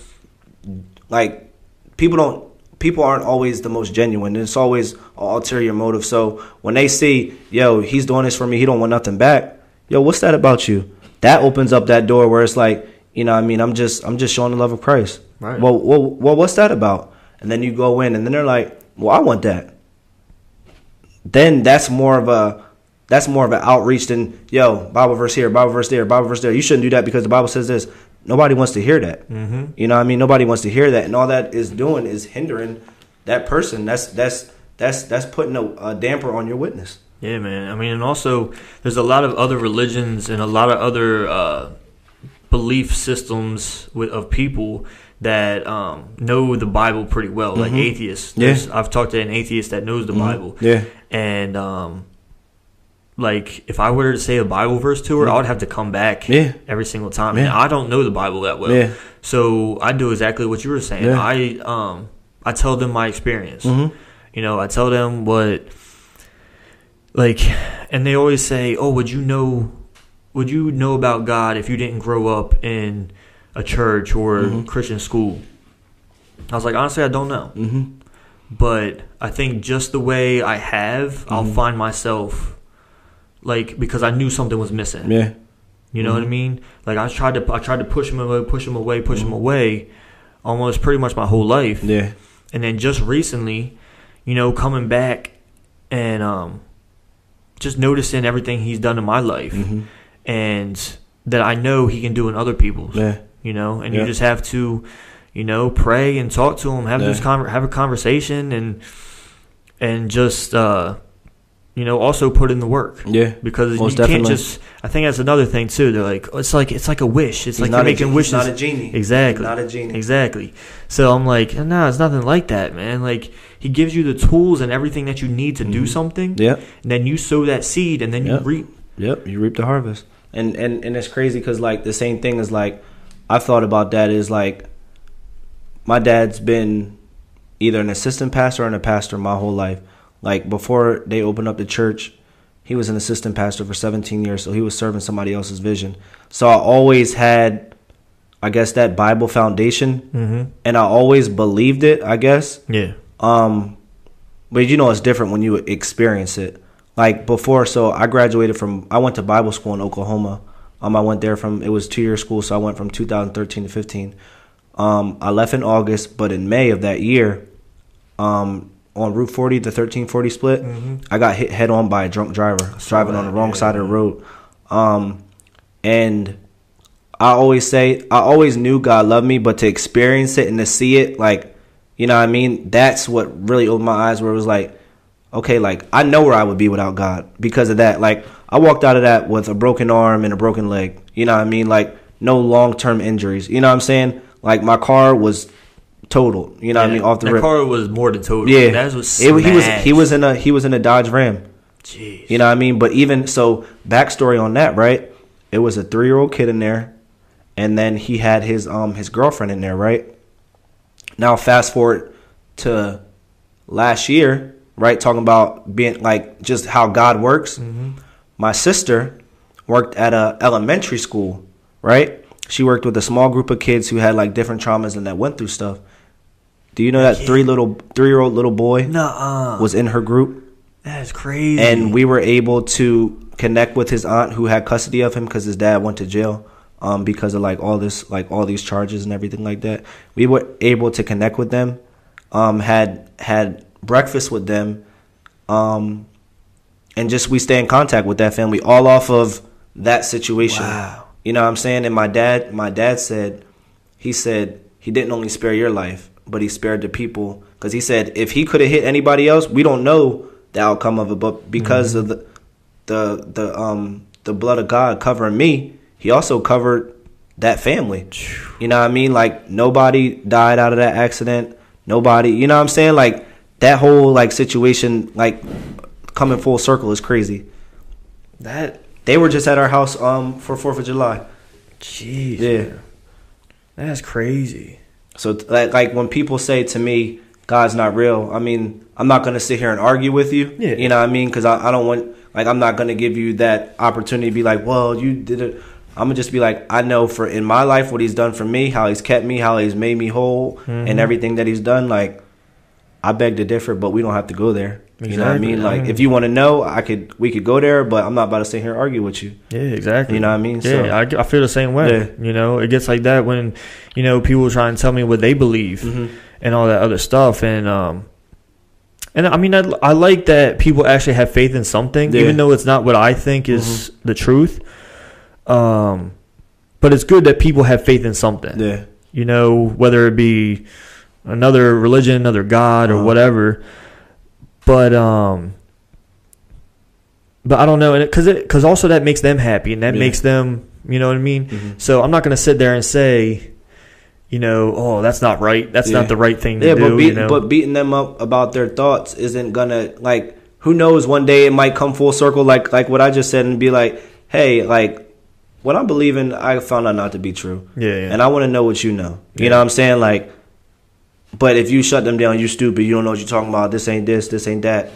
like people don't people aren't always the most genuine. It's always an ulterior motive. So when they see, yo, he's doing this for me, he don't want nothing back. Yo, what's that about you? That opens up that door where it's like, you know, what I mean, I'm just I'm just showing the love of Christ. Right. Well, well, well, what's that about? And then you go in, and then they're like, well, I want that. Then that's more of a that's more of an outreach than yo Bible verse here, Bible verse there, Bible verse there. You shouldn't do that because the Bible says this. Nobody wants to hear that. Mm-hmm. You know what I mean? Nobody wants to hear that, and all that is doing is hindering that person. That's that's that's that's putting a, a damper on your witness. Yeah, man. I mean, and also there's a lot of other religions and a lot of other uh, belief systems with, of people that um, know the Bible pretty well, like Mhm. atheists. Yeah. There's- I've talked to an atheist that knows the Bible, Yeah, and um, like if I were to say a Bible verse to her, I would have to come back Yeah. every single time. And I don't know the Bible that well, Yeah. so I do exactly what you were saying. Yeah. I um, I tell them my experience. Mhm. You know, I tell them what like and they always say, "Oh, would you know would you know about God if you didn't grow up in a church or Mhm. Christian school?" I was like, "Honestly, I don't know." hmm But I think just the way I have, I'll Mhm. find myself like because I knew something was missing. yeah, You know what I Mhm. mean? Like I tried to I tried to push him away, push him away, push him Mhm. away almost pretty much my whole life yeah, and then just recently, you know, coming back and um, just noticing everything he's done in my life, hmm and that I know he can do in other people's. yeah, You know, and Yeah. you just have to, you know, pray and talk to him, have this Yeah. conver- have a conversation, and and just uh, you know, also put in the work. yeah. Because Most you can't definitely. just. I think that's another thing too. They're like, it's like it's like a wish. It's He's like not you're making wishes. He's not a genie. Exactly. He's not a genie. Exactly. So I'm like, no, it's nothing like that, man. Like he gives you the tools and everything that you need to do Mhm. something. Yeah. And then you sow that seed, and then Yep. you reap. Yep, you reap the harvest. And and and it's crazy because like the same thing is like I've thought about that is like my dad's been either an assistant pastor and a pastor my whole life. Like before they opened up the church, he was an assistant pastor for 17 years, so he was serving somebody else's vision. So I always had, I guess, that Bible foundation, Mm-hmm. and I always believed it. I guess, Yeah. um, but you know, it's different when you experience it. Like before, so I graduated from, I went to Bible school in Oklahoma. Um, I went there from, it was two year school, so I went from 2013 to 15. Um, I left in August, but in May of that year, um, on Route 40, the 1340 split, Mm-hmm. I got hit head on by a drunk driver driving on the wrong yeah. side of the road. Um, and I always say, I always knew God loved me, but to experience it and to see it, like, you know what I mean? That's what really opened my eyes where it was like, okay, like, I know where I would be without God because of that. Like, I walked out of that with a broken arm and a broken leg. You know what I mean? Like, no long term injuries. You know what I'm saying? Like, my car was total. You know what I mean? Off the that rip. car was more than total. Yeah, That was It- he was he was in a he was in a Dodge Ram. Jeez. You know what I mean? But even so, backstory on that, right? It was a three year old kid in there, and then he had his um his girlfriend in there, right? Now fast forward to last year, right? Talking about being like just how God works. Mm-hmm. My sister worked at a elementary school, right? She worked with a small group of kids who had like different traumas and that went through stuff. Do you know that Yeah. three little three year old little boy Nuh-uh. was in her group? That's crazy. and we were able to connect with his aunt who had custody of him because his dad went to jail um, because of like all this like all these charges and everything like that we were able to connect with them um, had had breakfast with them um, and just we stay in contact with that family all off of that situation. Wow. you know what i'm saying? And my dad my dad said he said he didn't only spare your life but he spared the people. Because he said if he could have hit anybody else we don't know the outcome of it but because of the the the um the blood of god covering me he also covered that family. You know what i mean? Like nobody died out of that accident. Nobody you know what i'm saying? Like that whole like situation like coming full circle is crazy that. they were just at our house um for fourth of july Jeez. Yeah. man. That's crazy. So like like when people say to me, God's not real, I mean, I'm not gonna sit here and argue with you. Yeah. You know what I mean? Because I, I don't want like I'm not gonna give you that opportunity to be like, well, you did it. I'm gonna just be like, I know for in my life what he's done for me, how he's kept me, how he's made me whole, Mm-hmm. and everything that he's done. Like, I beg to differ, but we don't have to go there. You know what I mean? Like, if you want to know, I could, we could go there, but I'm not about to sit here and argue with you. Yeah, exactly. You know what I mean? Yeah, So- I, I feel the same way. Yeah. You know, it gets like that when, you know, people try and tell me what they believe Mm-hmm. and all that other stuff. And, um, and I mean, I, I like that people actually have faith in something, Yeah. even though it's not what I think is the truth. Um, but it's good that people have faith in something. Yeah, You know, whether it be another religion, another god, or Uh-huh. whatever. But um, but I don't know, and because it because also that makes them happy, and that Yeah. makes them, you know what I mean. Mhm. So I'm not gonna sit there and say, you know, oh, that's not right. That's Yeah. not the right thing to yeah, do. but beat, you know? but beating them up about their thoughts isn't gonna like. Who knows? One day it might come full circle, like like what I just said, and be like, hey, like what I'm believing, I found out not to be true. yeah, yeah. and I want to know what you know. You know what I'm saying? Like, but if you shut them down, you're stupid. You don't know what you're talking about. This ain't this. This ain't that.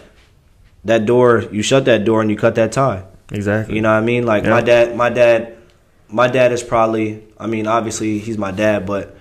That door, you shut that door and you cut that tie. exactly. You know what I mean? Like Yeah. my dad, my dad, my dad is probably. I mean, obviously he's my dad, but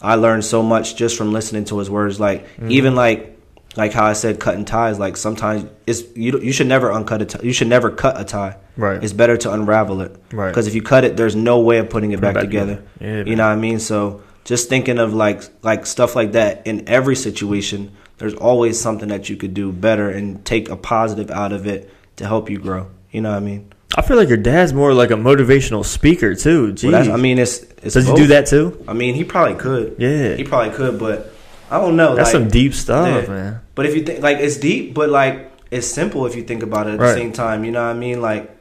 I learned so much just from listening to his words. Like Mm-hmm. even like like how I said cutting ties. Like sometimes it's you. You should never uncut a tie. You should never cut a tie. Right. It's better to unravel it. Right. Because if you cut it, there's no way of putting it Put it back, back together. together. Yeah, you know what I mean? So just thinking of like like stuff like that in every situation, there's always something that you could do better and take a positive out of it to help you grow. You know what I mean? I feel like your dad's more like a motivational speaker too. Gee, Well, I mean, it's, it's does he do that too? I mean, he probably could. Yeah. he probably could, but I don't know. That's like, some deep stuff, man. But if you think like it's deep, but like it's simple if you think about it at Right. the same time. You know what I mean? Like,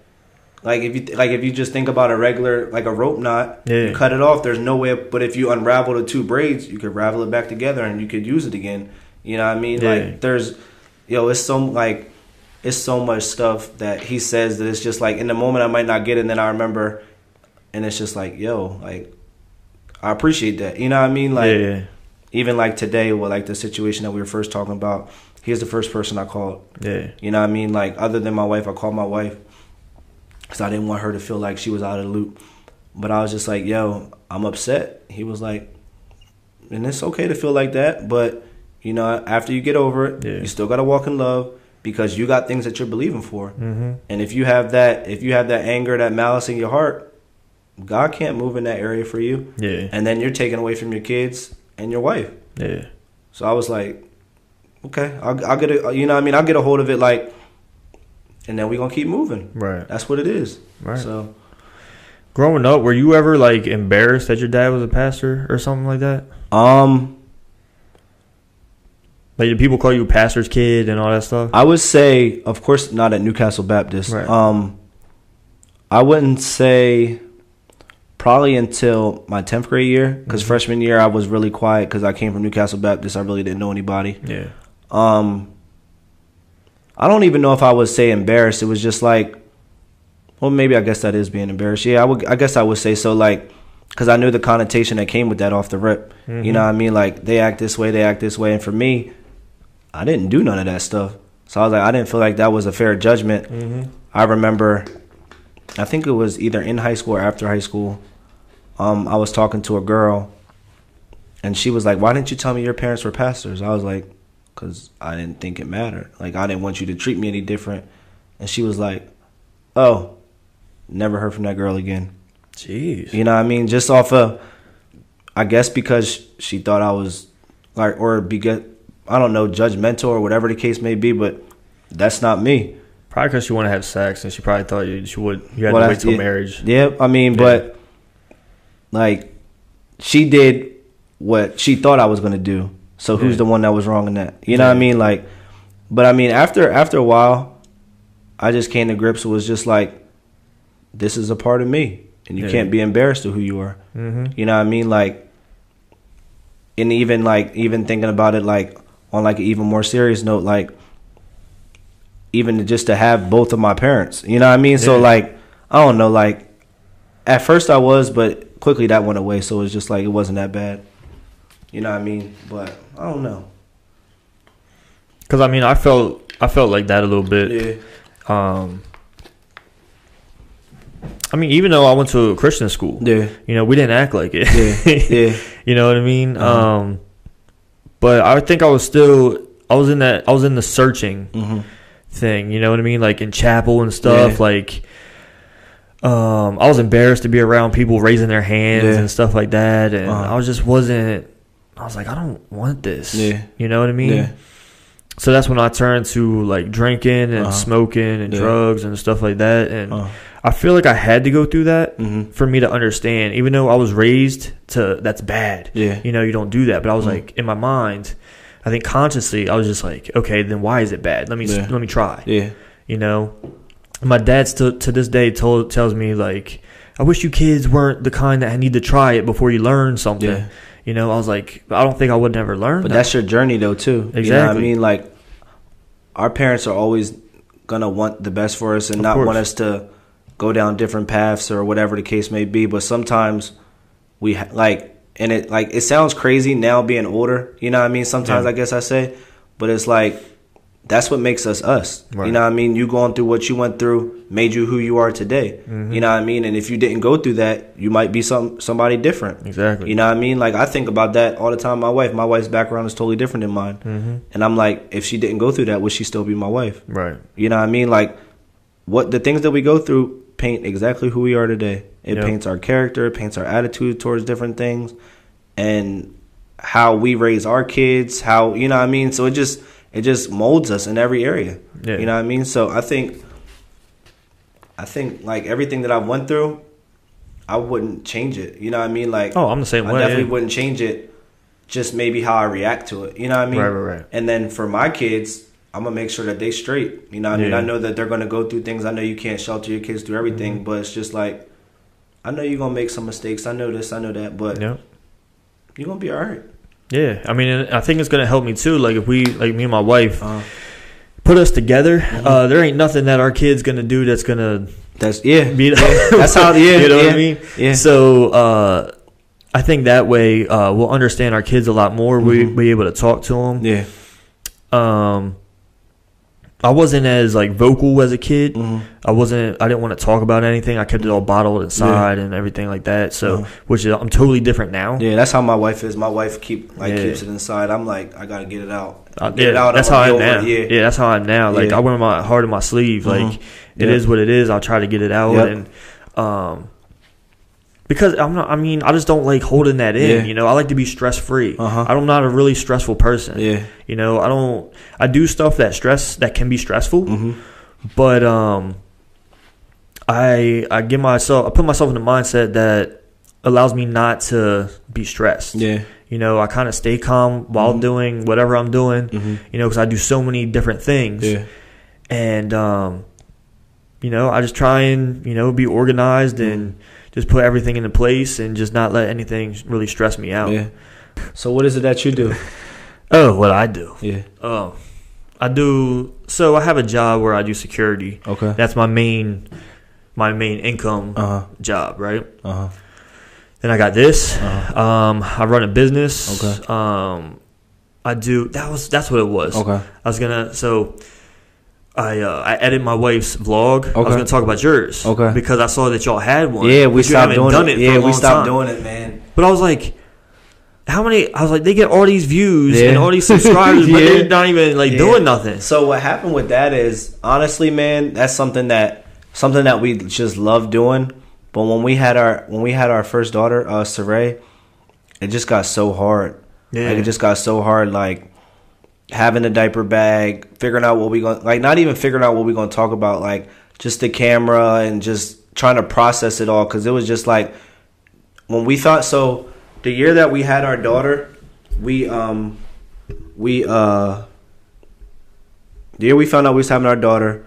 like if you like if you just think about a regular like a rope knot, Yeah. you cut it off. There's no way. But if you unravel the two braids, you could ravel it back together and you could use it again. You know what I mean? Yeah. Like there's, yo, it's so like it's so much stuff that he says that it's just like in the moment I might not get it, and then I remember, and it's just like yo, like I appreciate that. You know what I mean? Like yeah, even like today with like the situation that we were first talking about he's the first person i called yeah. you know what i mean like other than my wife i called my wife because i didn't want her to feel like she was out of the loop. But i was just like yo i'm upset. He was like and it's okay to feel like that but you know after you get over it Yeah. you still got to walk in love because you got things that you're believing for. Mm-hmm. and if you have that if you have that anger that malice in your heart god can't move in that area for you. Yeah, and then you're taken away from your kids and your wife. Yeah. so I was like, okay, I'll, I'll get a, you know, I mean, I'll get a hold of it, like, and then we're gonna keep moving. Right, That's what it is. right. So Growing up, were you ever like embarrassed that your dad was a pastor or something like that? Um, Like, did people call you a pastor's kid and all that stuff? I would say, of course, not at Newcastle Baptist. Right. Um, I wouldn't say probably until my tenth grade year, because Mhm. freshman year I was really quiet because I came from Newcastle Baptist. I really didn't know anybody. Yeah, Um, I don't even know if I would say embarrassed. It was just like, well, maybe I guess that is being embarrassed. Yeah, I would. I guess I would say so. Like, because I knew the connotation that came with that off the rip. You know what I mean? Like they act this way, they act this way, and for me, I didn't do none of that stuff. So I was like, I didn't feel like that was a fair judgment. mm-hmm. I remember, I think it was either in high school or after high school. Um, I was talking to a girl, and she was like, "Why didn't you tell me your parents were pastors?" I was like, "Cause I didn't think it mattered. Like I didn't want you to treat me any different." And she was like, "Oh, never heard from that girl again." Jeez. You know what I mean? Just off of, I guess because she thought I was like, or because I don't know, judgmental or whatever the case may be, but that's not me. Probably because she wanted to have sex, and she probably thought you she would. You had Well, to wait till yeah. marriage. Yeah, I mean, Yeah. but like she did what she thought I was gonna do. So who's Yeah. the one that was wrong in that? You know what I mean? Like, but I mean, after after a while, I just came to grips. It was just like, this is a part of me, and you Yeah. can't be embarrassed of who you are. Mm-hmm. You know what I mean? Like, and even like even thinking about it like on like an even more serious note, like even just to have both of my parents. You know what I mean? So like I don't know, like at first I was, but quickly that went away. So it's just like it wasn't that bad. You know what I mean? But I don't know. Because I mean, I felt I felt like that a little bit. Yeah. Um, I mean, even though I went to a Christian school, Yeah. you know, we didn't act like it. Yeah. Yeah. you know what I mean? Uh-huh. Um, but I think I was still, I was in that, I was in the searching hmm thing. You know what I mean? Like in chapel and stuff. Yeah. Like, um, I was embarrassed to be around people raising their hands Yeah. and stuff like that, and Uh-huh. I was just wasn't. I was like, I don't want this. Yeah. You know what I mean? Yeah. So that's when I turned to like drinking and Uh-huh. smoking and Yeah. drugs and stuff like that, and Uh, I feel like I had to go through that mhm. for me to understand. Even though I was raised to that's bad. Yeah. You know, you don't do that. But I was Mhm. like, in my mind, I think consciously, I was just like, okay, then why is it bad? Let me Yeah. let me try. Yeah. You know, my dad still to this day told tells me like, I wish you kids weren't the kind that need to try it before you learn something. Yeah. You know, I was like, I don't think I would never learn. But that. that's your journey though too. You know what I mean? Like our parents are always gonna want the best for us and Of not course. want us to go down different paths or whatever the case may be. But sometimes we ha- like, and it like it sounds crazy now being older. You know what I mean? Sometimes Yeah. I guess I say, but it's like that's what makes us us. Right. You know what I mean? You going through what you went through made you who you are today. Mm-hmm. You know what I mean? And if you didn't go through that, you might be some somebody different. exactly. You know what I mean? Like I think about that all the time. My wife, my wife's background is totally different than mine, hmm and I'm like, if she didn't go through that, would she still be my wife? Right. You know what I mean? Like what the things that we go through paint exactly who we are today. It Yep. paints our character, it paints our attitude towards different things, and how we raise our kids. How you know what I mean? So it just it just molds us in every area. Yeah. You know what I mean? So I think I think like everything that I've went through, I wouldn't change it. You know what I mean? Like Oh, I'm the same I way. definitely yeah. wouldn't change it. Just maybe how I react to it. You know what I mean? Right, right, right. And then for my kids, I'm gonna make sure that they straight. You know what I mean? I know that they're gonna go through things. I know you can't shelter your kids through everything, Mm-hmm. but it's just like I know you're gonna make some mistakes. I know this, I know that, but Yeah. you're gonna be all right. Yeah. I mean, I think it's gonna help me too. Like if we, like me and my wife, Uh, put us together, Mm-hmm. uh, there ain't nothing that our kids gonna do that's gonna that's yeah. beat. That's how. Yeah, you know yeah, what I mean. Yeah. So uh, I think that way uh, we'll understand our kids a lot more. We Mhm. be able to talk to them. yeah. Um, I wasn't as like vocal as a kid. hmm I wasn't. I didn't want to talk about anything. I kept it all bottled inside and everything like that. So, Uh-huh. which is I'm totally different now. Yeah, that's how my wife is. My wife keep like Yeah. keeps it inside. I'm like, I gotta get it out. Uh, Get yeah, it out. that's I'm how I'm now. with Yeah. that's how I am now. Like Yeah. I wear my heart on my sleeve. Like Mhm. it Yeah. is what it is. I'll try to get it out Yep. and um because I'm not. I mean, I just don't like holding that in. Yeah. You know, I like to be stress free. Uh-huh. I'm not a really stressful person. Yeah. You know, I don't. I do stuff that stress that can be stressful, hmm but um, I I give myself I put myself in a mindset that allows me not to be stressed. Yeah. You know, I kind of stay calm while Mhm. doing whatever I'm doing. hmm You know, because I do so many different things, Yeah. and um, you know, I just try and you know be organized and Mm-hmm. Just put everything into place and just not let anything really stress me out. Yeah. So what is it that you do? Oh, what I do. Yeah. Oh, I do. So I have a job where I do security. Okay. That's my main, my main income Uh huh. job, right? Uh huh. Then I got this. Uh-huh. Um, I run a business. Okay. Um, I do. That was that's what it was. Okay. I was gonna so. I uh, I edit my wife's vlog. I was gonna talk about yours. Okay. Because I saw that y'all had one. Yeah, we stopped doing done it. it. for yeah, a we long stopped time. doing it, man. But I was like, how many? I was like, they get all these views Yeah. and all these subscribers, but Yeah. they're not even like Yeah. doing nothing. So what happened with that is honestly, man, that's something that something that we just love doing. But when we had our when we had our first daughter, uh Saray, it just got so hard. Yeah. Like it just got so hard like having a diaper bag, figuring out what we going like not even figuring out what we going to talk about like just the camera and just trying to process it all cuz it was just like when we thought so the year that we had our daughter, we um we uh the year we found out we was having our daughter,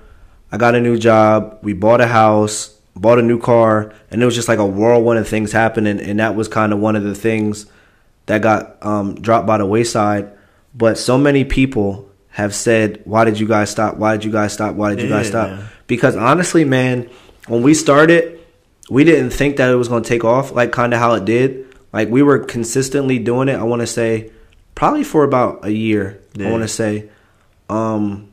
I got a new job. We bought a house, bought a new car, and it was just like a whirlwind of things happening. And that was kind of one of the things that got um, dropped by the wayside. But so many people have said, "Why did you guys stop? Why did you guys stop? Why did you guys Yeah. stop?" Because honestly, man, when we started, we didn't think that it was going to take off like kind of how it did. Like we were consistently doing it. I want to say probably for about a year. I want to say um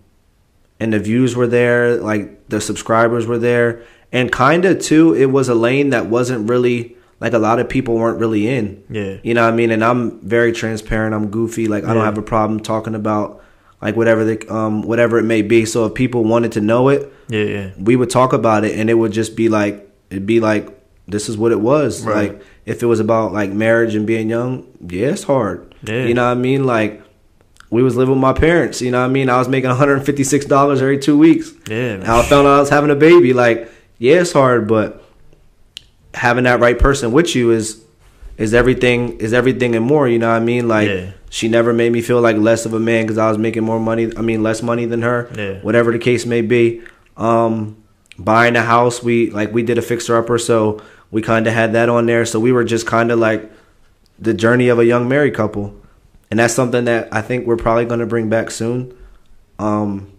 and the views were there, like the subscribers were there, and kind of too, it was a lane that wasn't really like a lot of people weren't really in. Yeah. You know what I mean? And I'm very transparent. I'm goofy. Like I don't have a problem talking about like whatever the um whatever it may be. So if people wanted to know it, Yeah, yeah. we would talk about it and it would just be like it'd be like this is what it was. Right. Like if it was about like marriage and being young, yeah, it's hard. Yeah. You know what I mean? Like we was living with my parents, you know what I mean? I was making $156 every 2 weeks. Yeah. And I found out I was having a baby. Like, yeah, it's hard, but having that right person with you is is everything is everything and more. You know what I mean? Like, Yeah. she never made me feel like less of a man because I was making more money. I mean, less money than her. Yeah. Whatever the case may be. Um, buying a house, we like we did a fixer upper, so we kind of had that on there. So we were just kind of like the journey of a young married couple, and that's something that I think we're probably going to bring back soon. Um,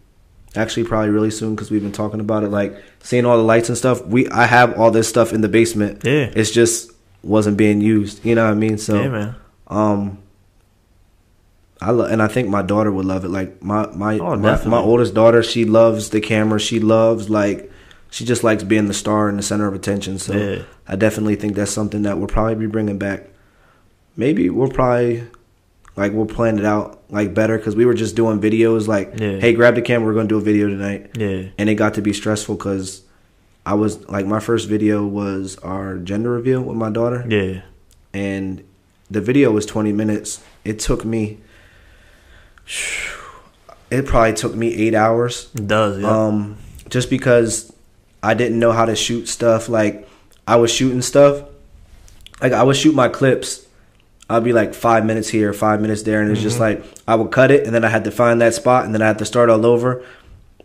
actually, probably really soon because we've been talking about it. Like seeing all the lights and stuff. We I have all this stuff in the basement. Yeah. it's just wasn't being used. You know what I mean? So yeah, man. um, I lo- and I think my daughter would love it. Like my my Oh, my, my oldest daughter, she loves the camera. She loves like she just likes being the star and the center of attention. So Yeah. I definitely think that's something that we'll probably be bringing back. Maybe we'll probably like we'll plan it out like better because we were just doing videos like, Yeah. hey, grab the camera, we're gonna do a video tonight, Yeah. and it got to be stressful because I was like my first video was our gender reveal with my daughter Yeah. and the video was 20 minutes. It took me it probably took me 8 hours It does, yeah. um just because I didn't know how to shoot stuff like I was shooting stuff like I would shoot my clips I'd be like 5 minutes here, 5 minutes there and it's just like I would cut it and then I had to find that spot and then I had to start all over.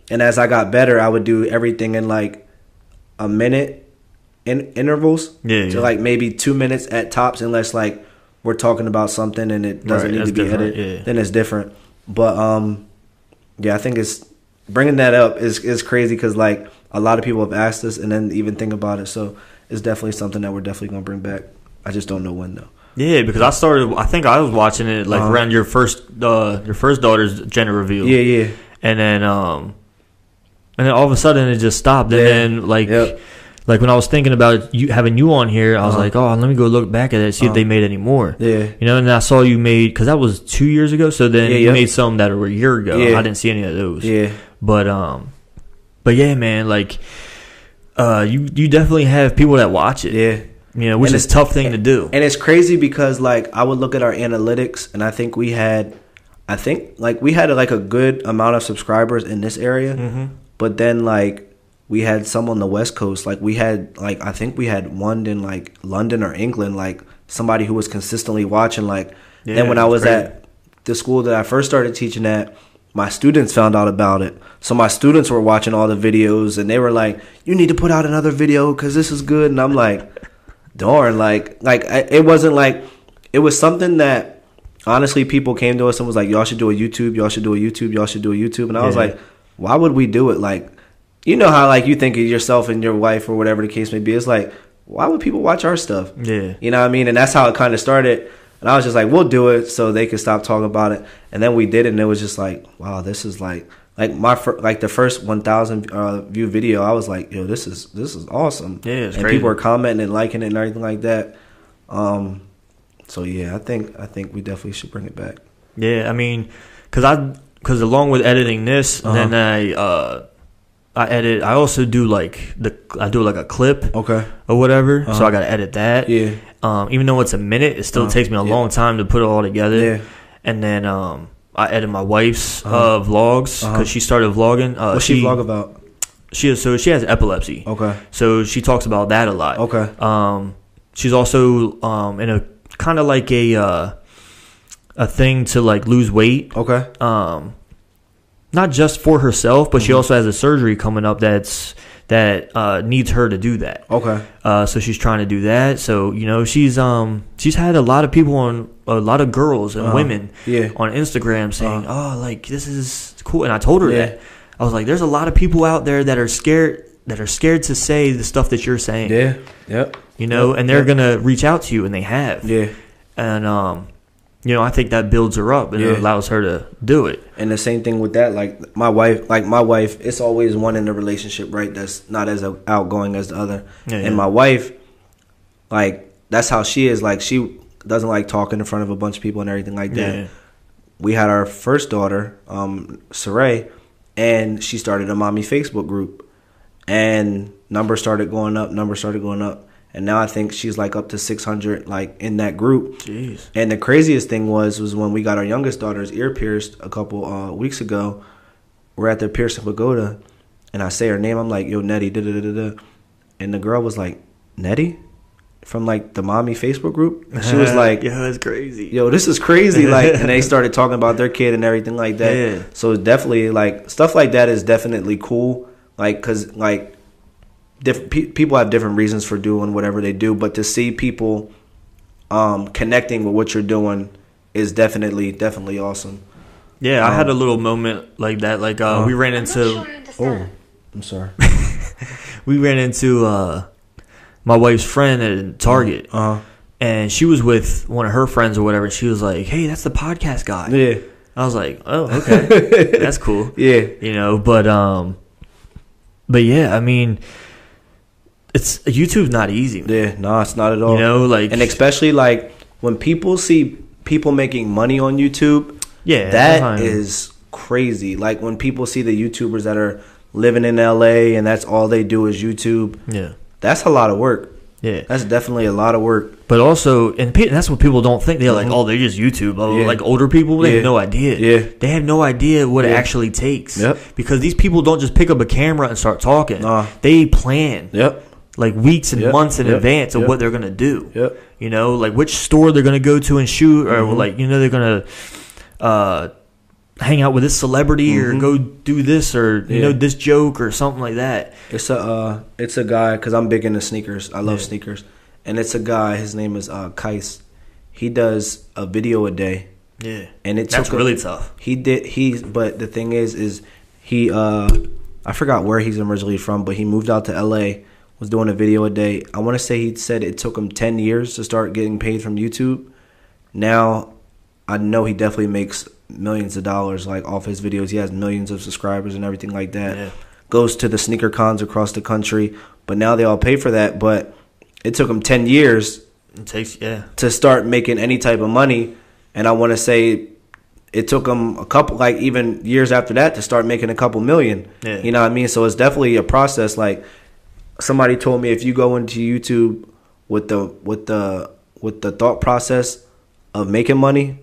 And as I got better, I would do everything in like a minute in intervals Yeah, to yeah. like maybe 2 minutes at tops unless like we're talking about something and it doesn't Right, need to be different, edited, yeah. then it's different. But um, yeah, I think it's bringing that up is is crazy because like a lot of people have asked us and then even think about it. So it's definitely something that we're definitely gonna bring back. I just don't know when though. Yeah, because I started. I think I was watching it like Uh-huh. around your first, uh, your first daughter's gender reveal. Yeah, yeah, and then um and then all of a sudden it just stopped and Yeah. then like Yep. like when i was thinking about you having you on here i was Uh-huh. like oh let me go look back at it see if Uh-huh. they made any more yeah, you know and i saw you made because that was two years ago so then Yeah, you yeah. made some that were a year ago Yeah. i didn't see any of those yeah. but um but yeah man like uh you you definitely have people that watch it Yeah. Know which And is a tough thing to do And it's crazy because like I would look at our analytics and I think we had I think like we had like a good amount of subscribers in this area. mm-hmm. But then like we had some on the west coast. Like we had like I think we had one in like London or England, like somebody who was consistently watching like Yeah, then when I was crazy. at the school that I first started teaching at, my students found out about it. So my students were watching all the videos and they were like, "You need to put out another video cuz this is good." And I'm like, "Darn, like like I, it wasn't like it was something that honestly people came to us and was like, "Y'all should do a YouTube, y'all should do a YouTube, y'all should do a YouTube." And I was Yeah. like, "Why would we do it?" Like you know how like you think of yourself and your wife or whatever the case may be. It's like, why would people watch our stuff? yeah You know what I mean? And that's how it kind of started. And I was just like, we'll do it so they could stop talking about it. And then we did it, and it was just like, wow, this is like, like my fir- like the first 1,000 uh, view video. I was like, yo, this is this is awesome. Yeah, and crazy. people are commenting and liking it and everything like that. Um, so yeah, I think I think we definitely should bring it back. Yeah, I mean, cause I, cause along with editing this, Uh-huh. then I, uh, I edit. I also do like the, I do like a clip Okay. or whatever. So Uh-huh. I gotta edit that. Yeah. Um, even though it's a minute, it still Uh-huh. takes me a Yeah. long time to put it all together. Yeah. And then um, I edit my wife's Uh-huh. uh, vlogs because Uh-huh. she started vlogging. Uh, What's she, vlog about? She is so she has epilepsy. Okay. So she talks about that a lot. Okay. Um, she's also um in a kind of like a uh, a thing to like lose weight. Okay. Um, not just for herself, but she Mhm. also has a surgery coming up that's that uh, needs her to do that. Okay. Uh, so she's trying to do that. So you know she's um she's had a lot of people on a lot of girls and Uh-huh. women Yeah. on Instagram saying, Uh-huh. "Oh, like this is cool," and I told her Yeah. that. I was like, "There's a lot of people out there that are scared." That are scared to say the stuff that you're saying, Yeah. Yep. you know, Yep, and they're yep. gonna reach out to you, and they have, Yeah. and um, you know, I think that builds her up and Yeah. it allows her to do it. And the same thing with that, like my wife, like my wife, it's always one in the relationship, right? That's not as outgoing as the other. Yeah, yeah. And my wife, like that's how she is. Like she doesn't like talking in front of a bunch of people and everything like that. Yeah. We had our first daughter, um, Saray, and she started a mommy Facebook group, and numbers started going up. Numbers started going up, and now I think she's like up to six hundred, like in that group. Jeez. And the craziest thing was was when we got our youngest daughter's ear pierced a couple uh, weeks ago. We're at the piercing pagoda, and I say her name. I'm like, "Yo, Nettie," da da da da, and the girl was like, "Nettie," from like the mommy Facebook group. And she was like, yeah, that's crazy. "Yo, this is crazy!" Like, and they started talking about their kid and everything like that. Yeah. So definitely like stuff like that is definitely cool. Like, cause like, different pe- people have different reasons for doing whatever they do, but to see people um, connecting with what you're doing is definitely definitely awesome. Yeah, I had Um, a little moment like that. Like uh, Uh-huh. we ran I'm into sure I understand. I'm sorry. we ran into uh, my wife's friend at Target, Uh huh. and she was with one of her friends or whatever. And she was like, "Hey, that's the podcast guy." Yeah. I was like, "Oh, okay, that's cool." Yeah. You know, but um, but yeah, I mean, it's YouTube's not easy. Yeah. No, it's not at all. You know, like and especially like when people see people making money on YouTube, yeah, that is crazy. Like when people see the YouTubers that are living in LA and that's all they do is YouTube, yeah, that's a lot of work. yeah. That's definitely a lot of work. But also, and that's what people don't think. They're like, Mhm. oh, they're just YouTube. Oh, Yeah. Like older people, they Yeah. have no idea. Yeah. They have no idea what it actually takes. Yep. Because these people don't just pick up a camera and start talking. Nah. They plan Yep. Like weeks and Yep. months in Yep. advance of Yep. what they're gonna do. You know, like which store they're gonna go to and shoot, or Mhm. like you know they're gonna uh, hang out with this celebrity or Mhm. go do this or you Yeah. know this joke or something like that. It's a uh, it's a guy because I'm big into sneakers. I love Yeah. sneakers, and it's a guy. His name is uh, Kais. He does a video a day, Yeah, and it that's took a- really tough. He did he, but the thing is, is he uh, I forgot where he's originally from, but he moved out to L.A. Was doing a video a day. I want to say he said it took him ten years to start getting paid from YouTube. Now, I know he definitely makes millions of dollars like off his videos. He has millions of subscribers and everything like that Yeah. goes to the sneaker cons across the country. But now they all pay for that. But it took him 10 years It takes yeah. to start making any type of money. And I want to say it took him a couple, like even years after that, to start making a couple million. Yeah. You know what I mean? So it's definitely a process. Like somebody told me, if you go into YouTube with the with the with the thought process of making money,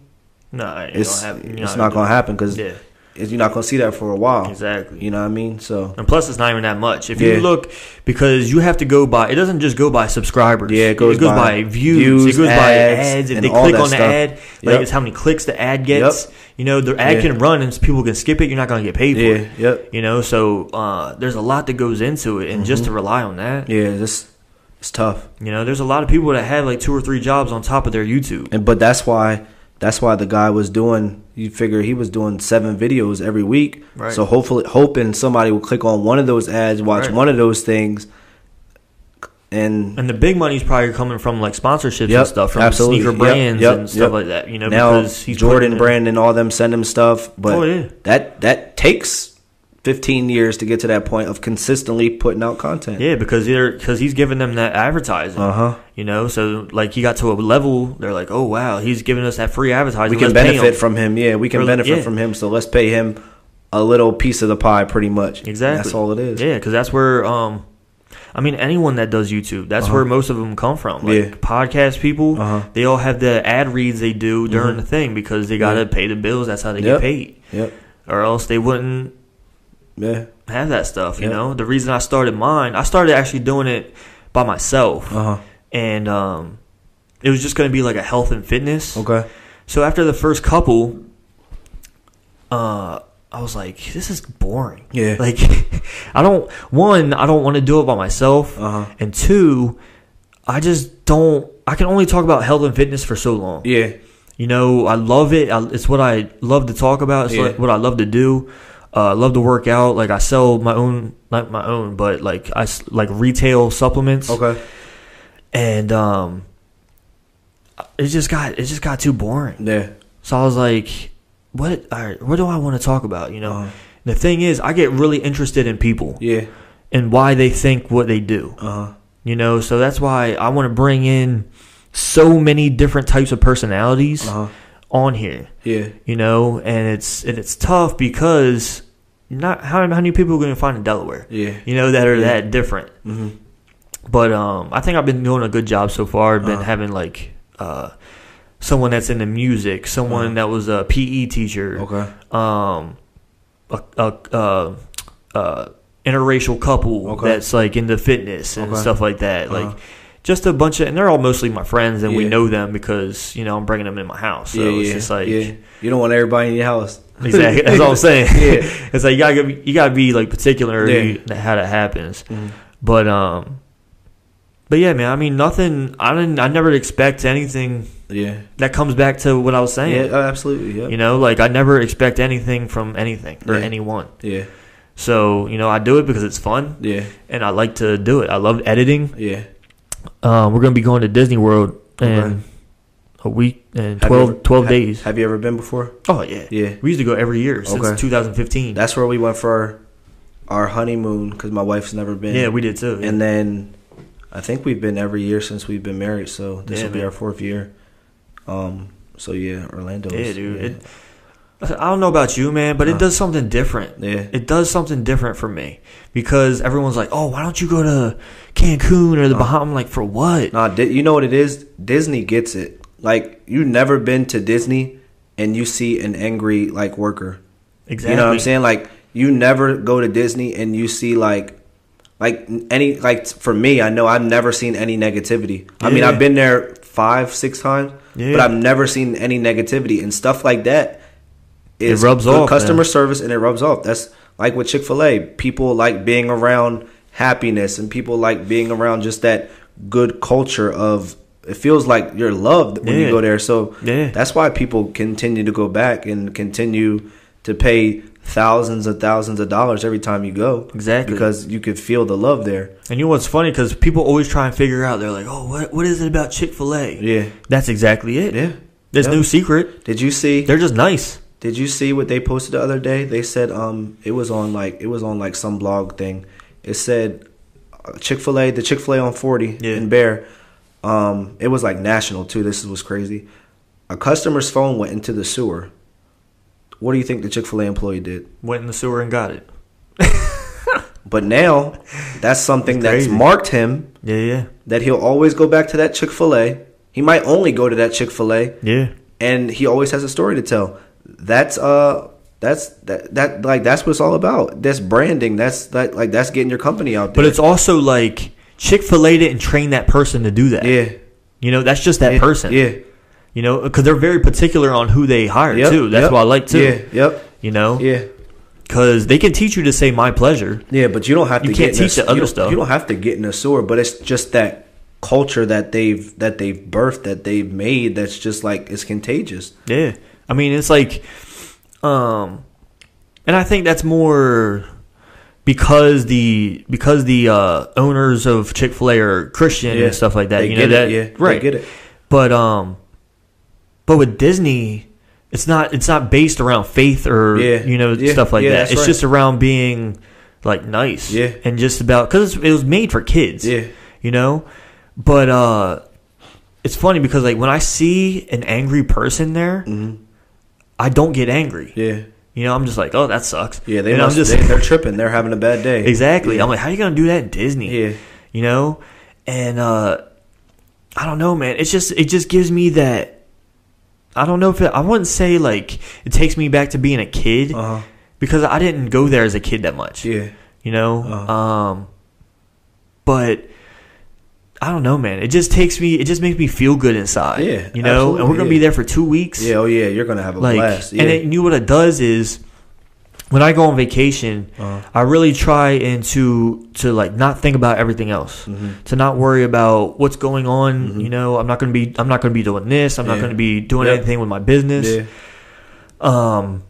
No, it it's it's not gonna happen because Yeah, you're not gonna see that for a while. exactly. You know what I mean? So And plus, it's not even that much. If Yeah. you look, because you have to go by, it doesn't just go by subscribers. Yeah, it goes by, by views. views, It goes by ads, ads. If they click on the ad, like Yep. it's how many clicks the ad gets. Yep. You know, the ad Yeah. can run and people can skip it. You're not going to get paid for yeah, it. yep. You know, so uh, there's a lot that goes into it, and just Mm-hmm. to rely on that, Yeah, this it's tough. you know, there's a lot of people that have like two or three jobs on top of their YouTube. And but that's why that's why the guy was doing you figure he was doing seven videos every week. Right. So hopefully hoping somebody will click on one of those ads, watch Right. one of those things and And the big money's probably coming from like sponsorships Yep, and stuff from absolutely. sneaker Yep, brands yep, and stuff yep. like that. You know, now because he's Jordan brand and all them send him stuff, but Oh, yeah. that that takes 15 years to get to that point of consistently putting out content. Yeah, because they're because he's giving them that advertising. Uh-huh. You know, so like he got to a level, they're like, oh wow, he's giving us that free advertising. We can Let's benefit him." from him. Yeah, we can Or- benefit yeah. from him. So let's pay him a little piece of the pie, pretty much. exactly. That's all it is. Yeah, because that's where um, I mean, anyone that does YouTube, that's Uh-huh. where most of them come from. Like Yeah. podcast people, Uh-huh. they all have the ad reads they do during Mhm. the thing because they got to Yeah. pay the bills. That's how they Yep. get paid, Yep. or else they wouldn't Yeah. have that stuff. You Yep. know, the reason I started mine, I started actually doing it by myself, Uh huh. and um, it was just going to be like a health and fitness. Okay. So after the first couple, uh, I was like, this is boring. Yeah. Like, I don't, one, I don't want to do it by myself. Uh huh. And two, I just don't, I can only talk about health and fitness for so long. Yeah. You know, I love it. I, it's what I love to talk about. It's Yeah. like what I love to do. Uh, I love to work out. Like I sell my own, not my own, but like I like retail supplements Okay. and um it just got it just got too boring. Yeah. So I was like, what? Right, what do I want to talk about? You know. Uh-huh. The thing is, I get really interested in people Yeah. and why they think what they do. Uh huh. You know, so that's why I want to bring in so many different types of personalities Uh huh. On here. Yeah. You know, and it's and it's tough because not how how many people are going to find in Delaware. Yeah. You know that are Yeah. that different. Mm-hmm. But um, I think I've been doing a good job so far. I've been Uh-huh. having like uh, someone that's into music, someone Uh-huh. that was a PE teacher, Okay. um, a, a, uh, uh, interracial couple Okay. that's like into fitness and Okay. stuff like that. Uh-huh. Like just a bunch of, and they're all mostly my friends, and we know them because you know I'm bringing them in my house. So yeah. it's yeah. just like yeah. You don't want everybody in your house. exactly. That's all I'm saying. Yeah. it's like you gotta be, you gotta be like particular Yeah. how that happens. Mhm. But um, but yeah, man. I mean, nothing. I didn't. I never expect anything Yeah. that comes back to what I was saying. Yeah. uh, absolutely. Yeah. You know, like I never expect anything from anything or Yeah. anyone. Yeah. So you know, I do it because it's fun Yeah. and I like to do it. I love editing. Yeah. Um, we're gonna be going to Disney World in Okay. a week and Have 12, ever- 12 ha- days. Have you ever been before? oh yeah, Yeah. We used to go every year since Okay. 2015. That's where we went for our honeymoon because my wife's never been. yeah, we did too. And then I think we've been every year since we've been married. So this Yeah, will be man. our fourth year. Um. So yeah, Orlando. Yeah, dude. It, I don't know about you, man, but it does something different. yeah. It does something different for me because everyone's like, "Oh, why don't you go to Cancun or the Uh. Bahamas?" I'm like, "For what?" Nah, you know what it is? Disney gets it. Like you've never been to Disney and you see an angry like worker. Exactly. You know what I'm saying? Like you never go to Disney and you see like like any like for me, I know I've never seen any negativity. I mean, I've been there five, six times, Yeah. but I've never seen any negativity and stuff like that. Is It rubs off, customer man. service and it rubs off. That's like with Chick Fil A. People like being around happiness and people like being around just that good culture of. It feels like you're loved when you go there. So Yeah. that's why people continue to go back and continue to pay thousands and thousands of dollars every time you go. Exactly. Because you could feel the love there. And you know what's funny? Because people always try and figure out. They're like, "Oh, what what is it about Chick Fil A?" Yeah. That's exactly it. Yeah. There's Yeah. no secret. Did you see They're just nice. Did you see what they posted the other day? They said um it was on like it was on like some blog thing. It said Chick-fil-A, the Chick-fil-A on 40 Yeah. in Bear. Um it was like national too. This was crazy. A customer's phone went into the sewer. What do you think the Chick-fil-A employee did? Went in the sewer and got it. But now that's something that's marked him Yeah, yeah, that he'll always go back to that Chick fil A. He might only go to that Chick fil A yeah. and he always has a story to tell. That's uh that's that that like that's what it's all about. That's branding. That's that like that's getting your company out there. But it's also like Chick Fil A didn't train that person to do that. yeah. You know, that's just that yeah, person. Yeah. You know, because they're very particular on who they hire Yep, too. That's yep, what I like too. Yeah, yep. You know, Yeah. because they can teach you to say my pleasure. Yeah, but you don't have to You get can't in a- teach the other don't- stuff. You don't have to get in a sewer, but it's just that culture that they've that they've birthed that they've made that's just like it's contagious. Yeah. I mean, it's like, um, and I think that's more because the because the uh, owners of Chick Fil A are Christian Yeah. and stuff like that. They you get know it, that, yeah, they right? get it. But um, but with Disney, it's not it's not based around faith or Yeah. you know Yeah. stuff like that. It's right. just around being like nice, Yeah. and just about because it was made for kids, Yeah. you know. But uh, it's funny because like when I see an angry person there, hmm I don't get angry. Yeah. You know, I'm just like, oh, that sucks. Yeah, they and must, I'm just they, they're tripping. They're having a bad day. exactly. Yeah. I'm like, how are you gonna do that in Disney? Yeah. You know, and uh, I don't know, man. It's just it just gives me that. I don't know if it, I wouldn't say like it takes me back to being a kid Uh huh. because I didn't go there as a kid that much. Yeah. You know, Uh-huh. um, but. I don't know, man. It just takes me. It just makes me feel good inside. Yeah, you know. and we're gonna yeah. be there for two weeks. Yeah. Oh yeah. You're gonna have a like blast. Yeah. and it, you know what it does is when i go on vacation Uh-huh. i really try and to to like not think about everything else Mhm. to not worry about what's going on Mhm. you know i'm not gonna be i'm not gonna be doing this i'm not gonna be doing Yep. anything with my business Yeah. um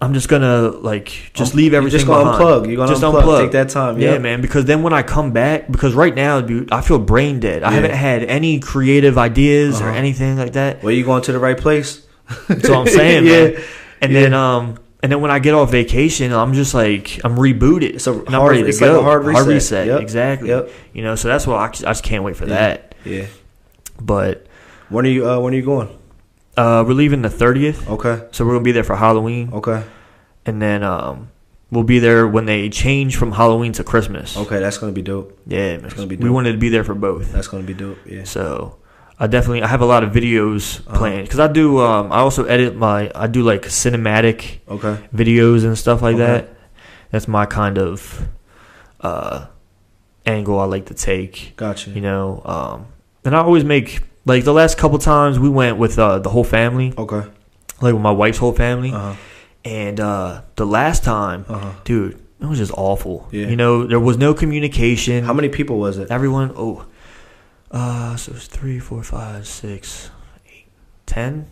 I'm just gonna like just Um, leave you're everything just gonna behind. unplug. You're gonna just unplug. Take that time. Yeah, Yep. man. Because then when I come back, because right now, dude, I feel brain dead. I haven't had any creative ideas or Uh-huh. anything like that. Well, you going to the right place? That's what I'm saying, yeah. man. And then um, and then when I get off vacation, I'm just like I'm rebooted. It's a and I'm hard- ready to it's like go. a hard reset. Yep. exactly. Yep. You know, so that's what I, I just can't wait for Yeah. that. Yeah. But When are you? Uh, when are you going? Uh, we're leaving the 30th, Okay. so we're gonna be there for Halloween, Okay. and then um, we'll be there when they change from Halloween to Christmas. Okay. That's gonna be dope. Yeah, man. gonna be Dope. we wanted to be there for both. That's gonna be dope. Yeah. So I definitely I have a lot of videos Uh-huh. planned because I do. Um, I also edit my. I do like cinematic Okay. videos and stuff like Okay. that. That's my kind of uh, angle I like to take. Gotcha. You know, um, and I always make like the last couple times we went with uh, the whole family, Okay. like with my wife's whole family, Uh huh. and uh, the last time, Uh huh. dude, it was just awful. Yeah. You know, there was no communication. How many people was it? Everyone, oh, uh, so it's three, four, five, six, eight, ten.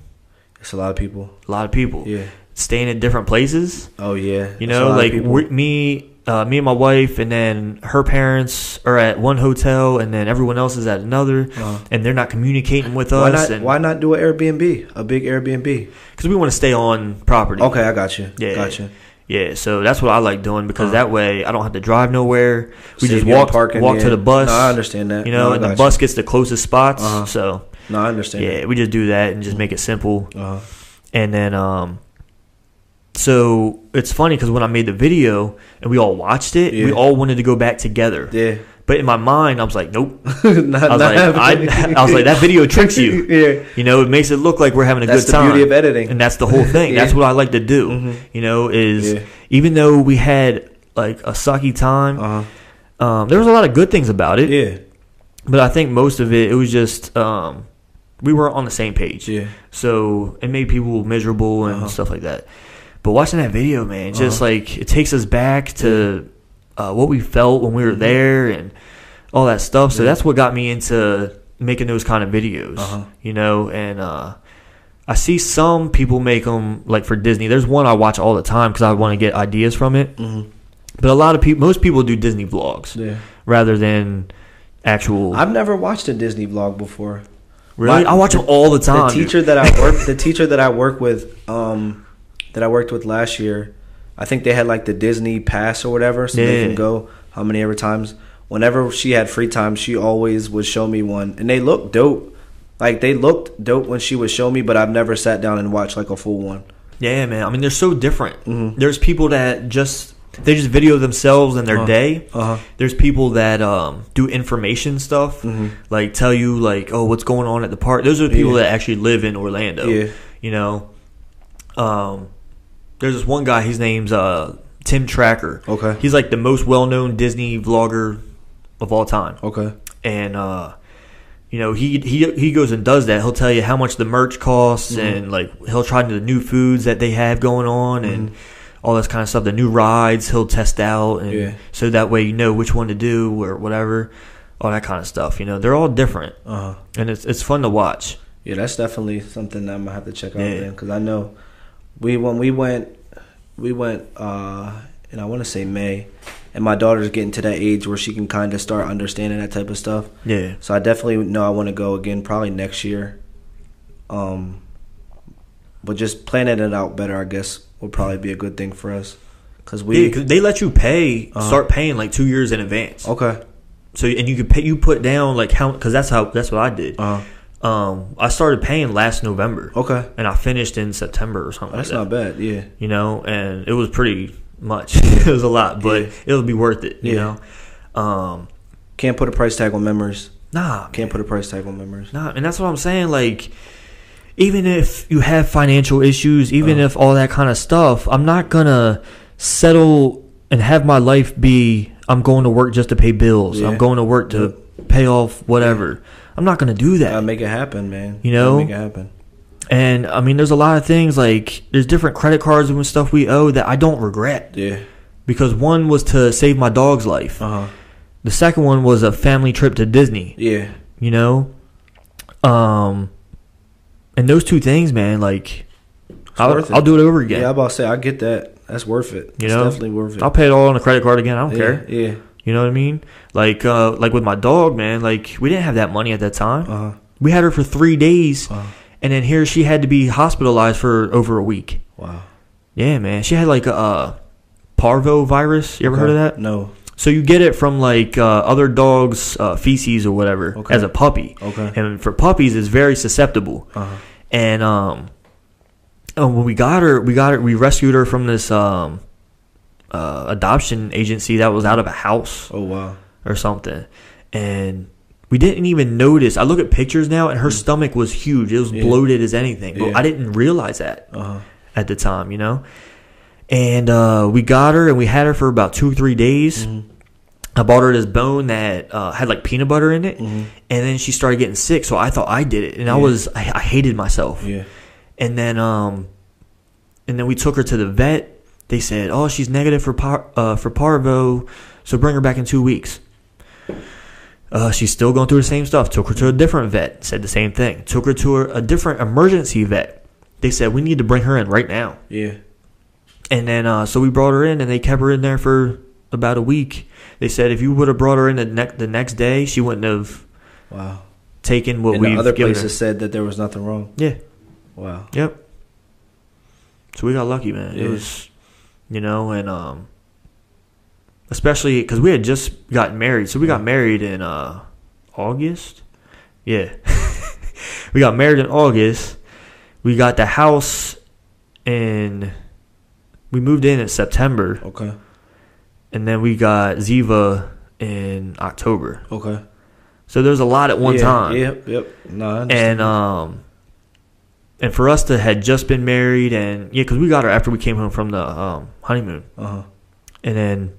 It's a lot of people. A lot of people Yeah. staying in different places. Oh yeah. You know, like we, me, uh, me and my wife, and then her parents are at one hotel, and then everyone else is at another, Uh-huh. and they're not communicating with Why us. not? Why not do an Airbnb? A big Airbnb. Because we want to stay on property. Okay, I got you. Yeah. Gotcha. Yeah, so that's what I like doing because Uh-huh. that way I don't have to drive nowhere. We Save just walk parking, walk yeah. to the bus. No, I understand that. You know, No, and the got bus gets the closest spots. Uh-huh. So No, I understand. yeah, we just do that and just make it simple. Uh-huh. And then, um, so it's funny because when I made the video and we all watched it, we all wanted to go back together. Yeah. But in my mind, I was like, nope. not, I was like. I, I was like, that video tricks you. yeah. You know, it makes it look like we're having a That's good the time. beauty of editing. and that's the whole thing. Yeah. That's what I like to do. Mhm. You know, is Yeah. even though we had like a sucky time, Uh-huh. um, there was a lot of good things about it. Yeah. But I think most of it, it was just um, we were on the same page. Yeah. So it made people miserable and Uh-huh. stuff like that. But watching that video, man, just Uh-huh. like it takes us back to uh, what we felt when we were Mhm. there and all that stuff. So Yeah. that's what got me into making those kind of videos. Uh-huh. You know, and uh, I see some people make them like for Disney. There's one I watch all the time because I want to get ideas from it. Mhm. But a lot of people, most people do Disney vlogs Yeah. rather than actual. I've never watched a Disney vlog before. really, my- I watch them all the time. the dude. teacher that I work the teacher that I work with um that I worked with last year, I think they had like the Disney pass or whatever, so they can go how many ever times. Whenever she had free time, she always would show me one, and they looked dope. Like they looked dope when she would show me, but I've never sat down and watched like a full one. Yeah, man. I mean, they're so different. Mhm. There's people that just they just video themselves and their Uh-huh. day. Uh-huh. There's people that um, do information stuff, Mhm. like tell you like, oh, what's going on at the park. Those are the people Yeah. that actually live in Orlando. Yeah. You know, um, there's this one guy. His name's uh, Tim Tracker. Okay. He's like the most well-known Disney vlogger of all time, Okay. and uh, you know he he he goes and does that. He'll tell you how much the merch costs, Mhm. and like he'll try the new foods that they have going on, and Mhm. all this kind of stuff. The new rides he'll test out, and Yeah. so that way you know which one to do or whatever, all that kind of stuff. You know, they're all different, Uh huh. and it's it's fun to watch. Yeah, that's definitely something that I'm gonna have to check out, Yeah. man. Because I know we when we went, we went, uh, and I want to say May, and my daughter's getting to that age where she can kind of start understanding that type of stuff. Yeah, So I definitely know I want to go again, probably next year. Um, but just planning it out better, I guess, will probably be a good thing for us. Cause we yeah, they let you pay, Uh-huh. start paying like two years in advance. okay, So and you could pay, you put down like how because that's how that's what I did. uh, Um, I started paying last November, okay, and I finished in September or something. that's like not bad. Yeah, You know, and it was pretty much. it was a lot, but Yeah. it'll be worth it. You Yeah. know, um, can't put a price tag on memories. nah, Can't put a price tag on memories. Nah, and that's what I'm saying. Like, even if you have financial issues, even Uh-huh. if all that kind of stuff, I'm not gonna settle and have my life be I'm going to work just to pay bills. Yeah. I'm going to work to pay off whatever. I'm not gonna do that. Gotta make it happen, man. You Gotta know? make it happen. and I mean, there's a lot of things like there's different credit cards and stuff we owe that I don't regret Yeah. because one was to save my dog's life. Uh huh. The second one was a family trip to Disney. Yeah. You know, um, and those two things, man, like I'll, worth it. I'll do it over again. Yeah, I'm about to say I get that. That's worth it. You It's know? definitely worth it. I'll pay it all on a credit card again. I don't yeah, care. Yeah. You know what I mean? Like uh like with my dog, man, like we didn't have that money at that time. Uh huh. We had her for 3 days Uh-huh. and then here she had to be hospitalized for over a week. Wow. Yeah, man. She had like a uh, parvo virus. You ever heard of that? No. So you get it from like uh, other dogs' uh, feces or whatever Okay. as a puppy. Okay. And for puppies, it's very susceptible. Uh huh. And um, and when we got her, we got her, we rescued her from this um, uh, adoption agency that was out of a house Oh wow. or something, and we didn't even notice. I look at pictures now, and her stomach was huge. It was Mm. Yeah. bloated as anything, but Yeah. I didn't realize that Uh huh. at the time, you know. And uh, we got her, and we had her for about two or three days. Mm-hmm. I bought her this bone that uh, had like peanut butter in it, Mhm. and then she started getting sick. So I thought I did it, and I was I, I hated myself. Yeah. And then um, and then we took her to the vet. They said, "Oh, she's negative for par- uh, for parvo, so bring her back in two weeks." Uh, she's still going through the same stuff. Took her to a different vet. Said the same thing. Took her to a, a different emergency vet. They said we need to bring her in right now. Yeah. And then uh, so we brought her in, and they kept her in there for about a week. They said if you would have brought her in the next the next day, she wouldn't have Wow. taken what we've the other places said that there was nothing wrong. Yeah. Wow. Yep. So we got lucky, man. It was, you know, and um, especially because we had just gotten married. So we got married in uh August. Yeah, we got married in August. We got the house and We moved in in September, Okay. and then we got Ziva in October. Okay. So there's a lot at one yeah, time. Yep. Yep. No. I and um and for us to had just been married and yeah because we got her after we came home from the um honeymoon uh huh. and then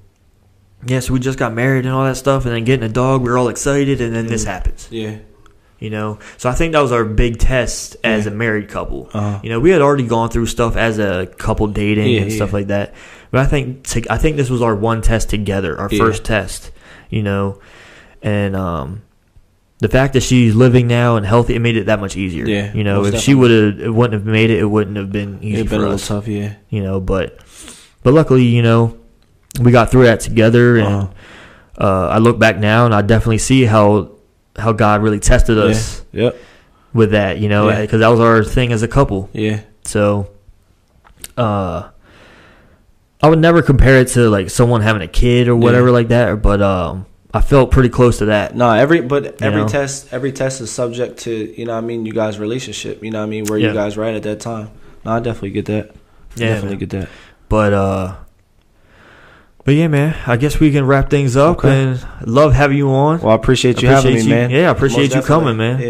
yeah so we just got married and all that stuff and then getting a dog we were all excited and then this Mm. happens Yeah. you know so i think that was our big test as Yeah. a married couple Uh-huh. you know we had already gone through stuff as a couple dating Yeah, and stuff yeah. like that but i think to, i think this was our one test together our first test you know and um the fact that she's living now and healthy it made it that much easier Yeah, you know if she would have it wouldn't have made it it wouldn't have been easy It'd been for a little us tough. Yeah. you know but but luckily you know we got through that together and Uh-huh. uh, i look back now and i definitely see how how god really tested us Yeah. Yep. with that you know Yeah. because that was our thing as a couple Yeah. so, uh, I would never compare it to like someone having a kid or whatever Yeah. like that. But um, I felt pretty close to that. No, every but every know? test every test is subject to you know what I mean you guys relationship you know what I mean where Yeah. you guys right at that time. No, I definitely get that. Yeah, definitely man. get that. But uh, but yeah, man. I guess we can wrap things up. Okay. And love having you on. Well, I appreciate you Appreciate having me, man. yeah, I appreciate Most you definitely. coming, man. Yeah.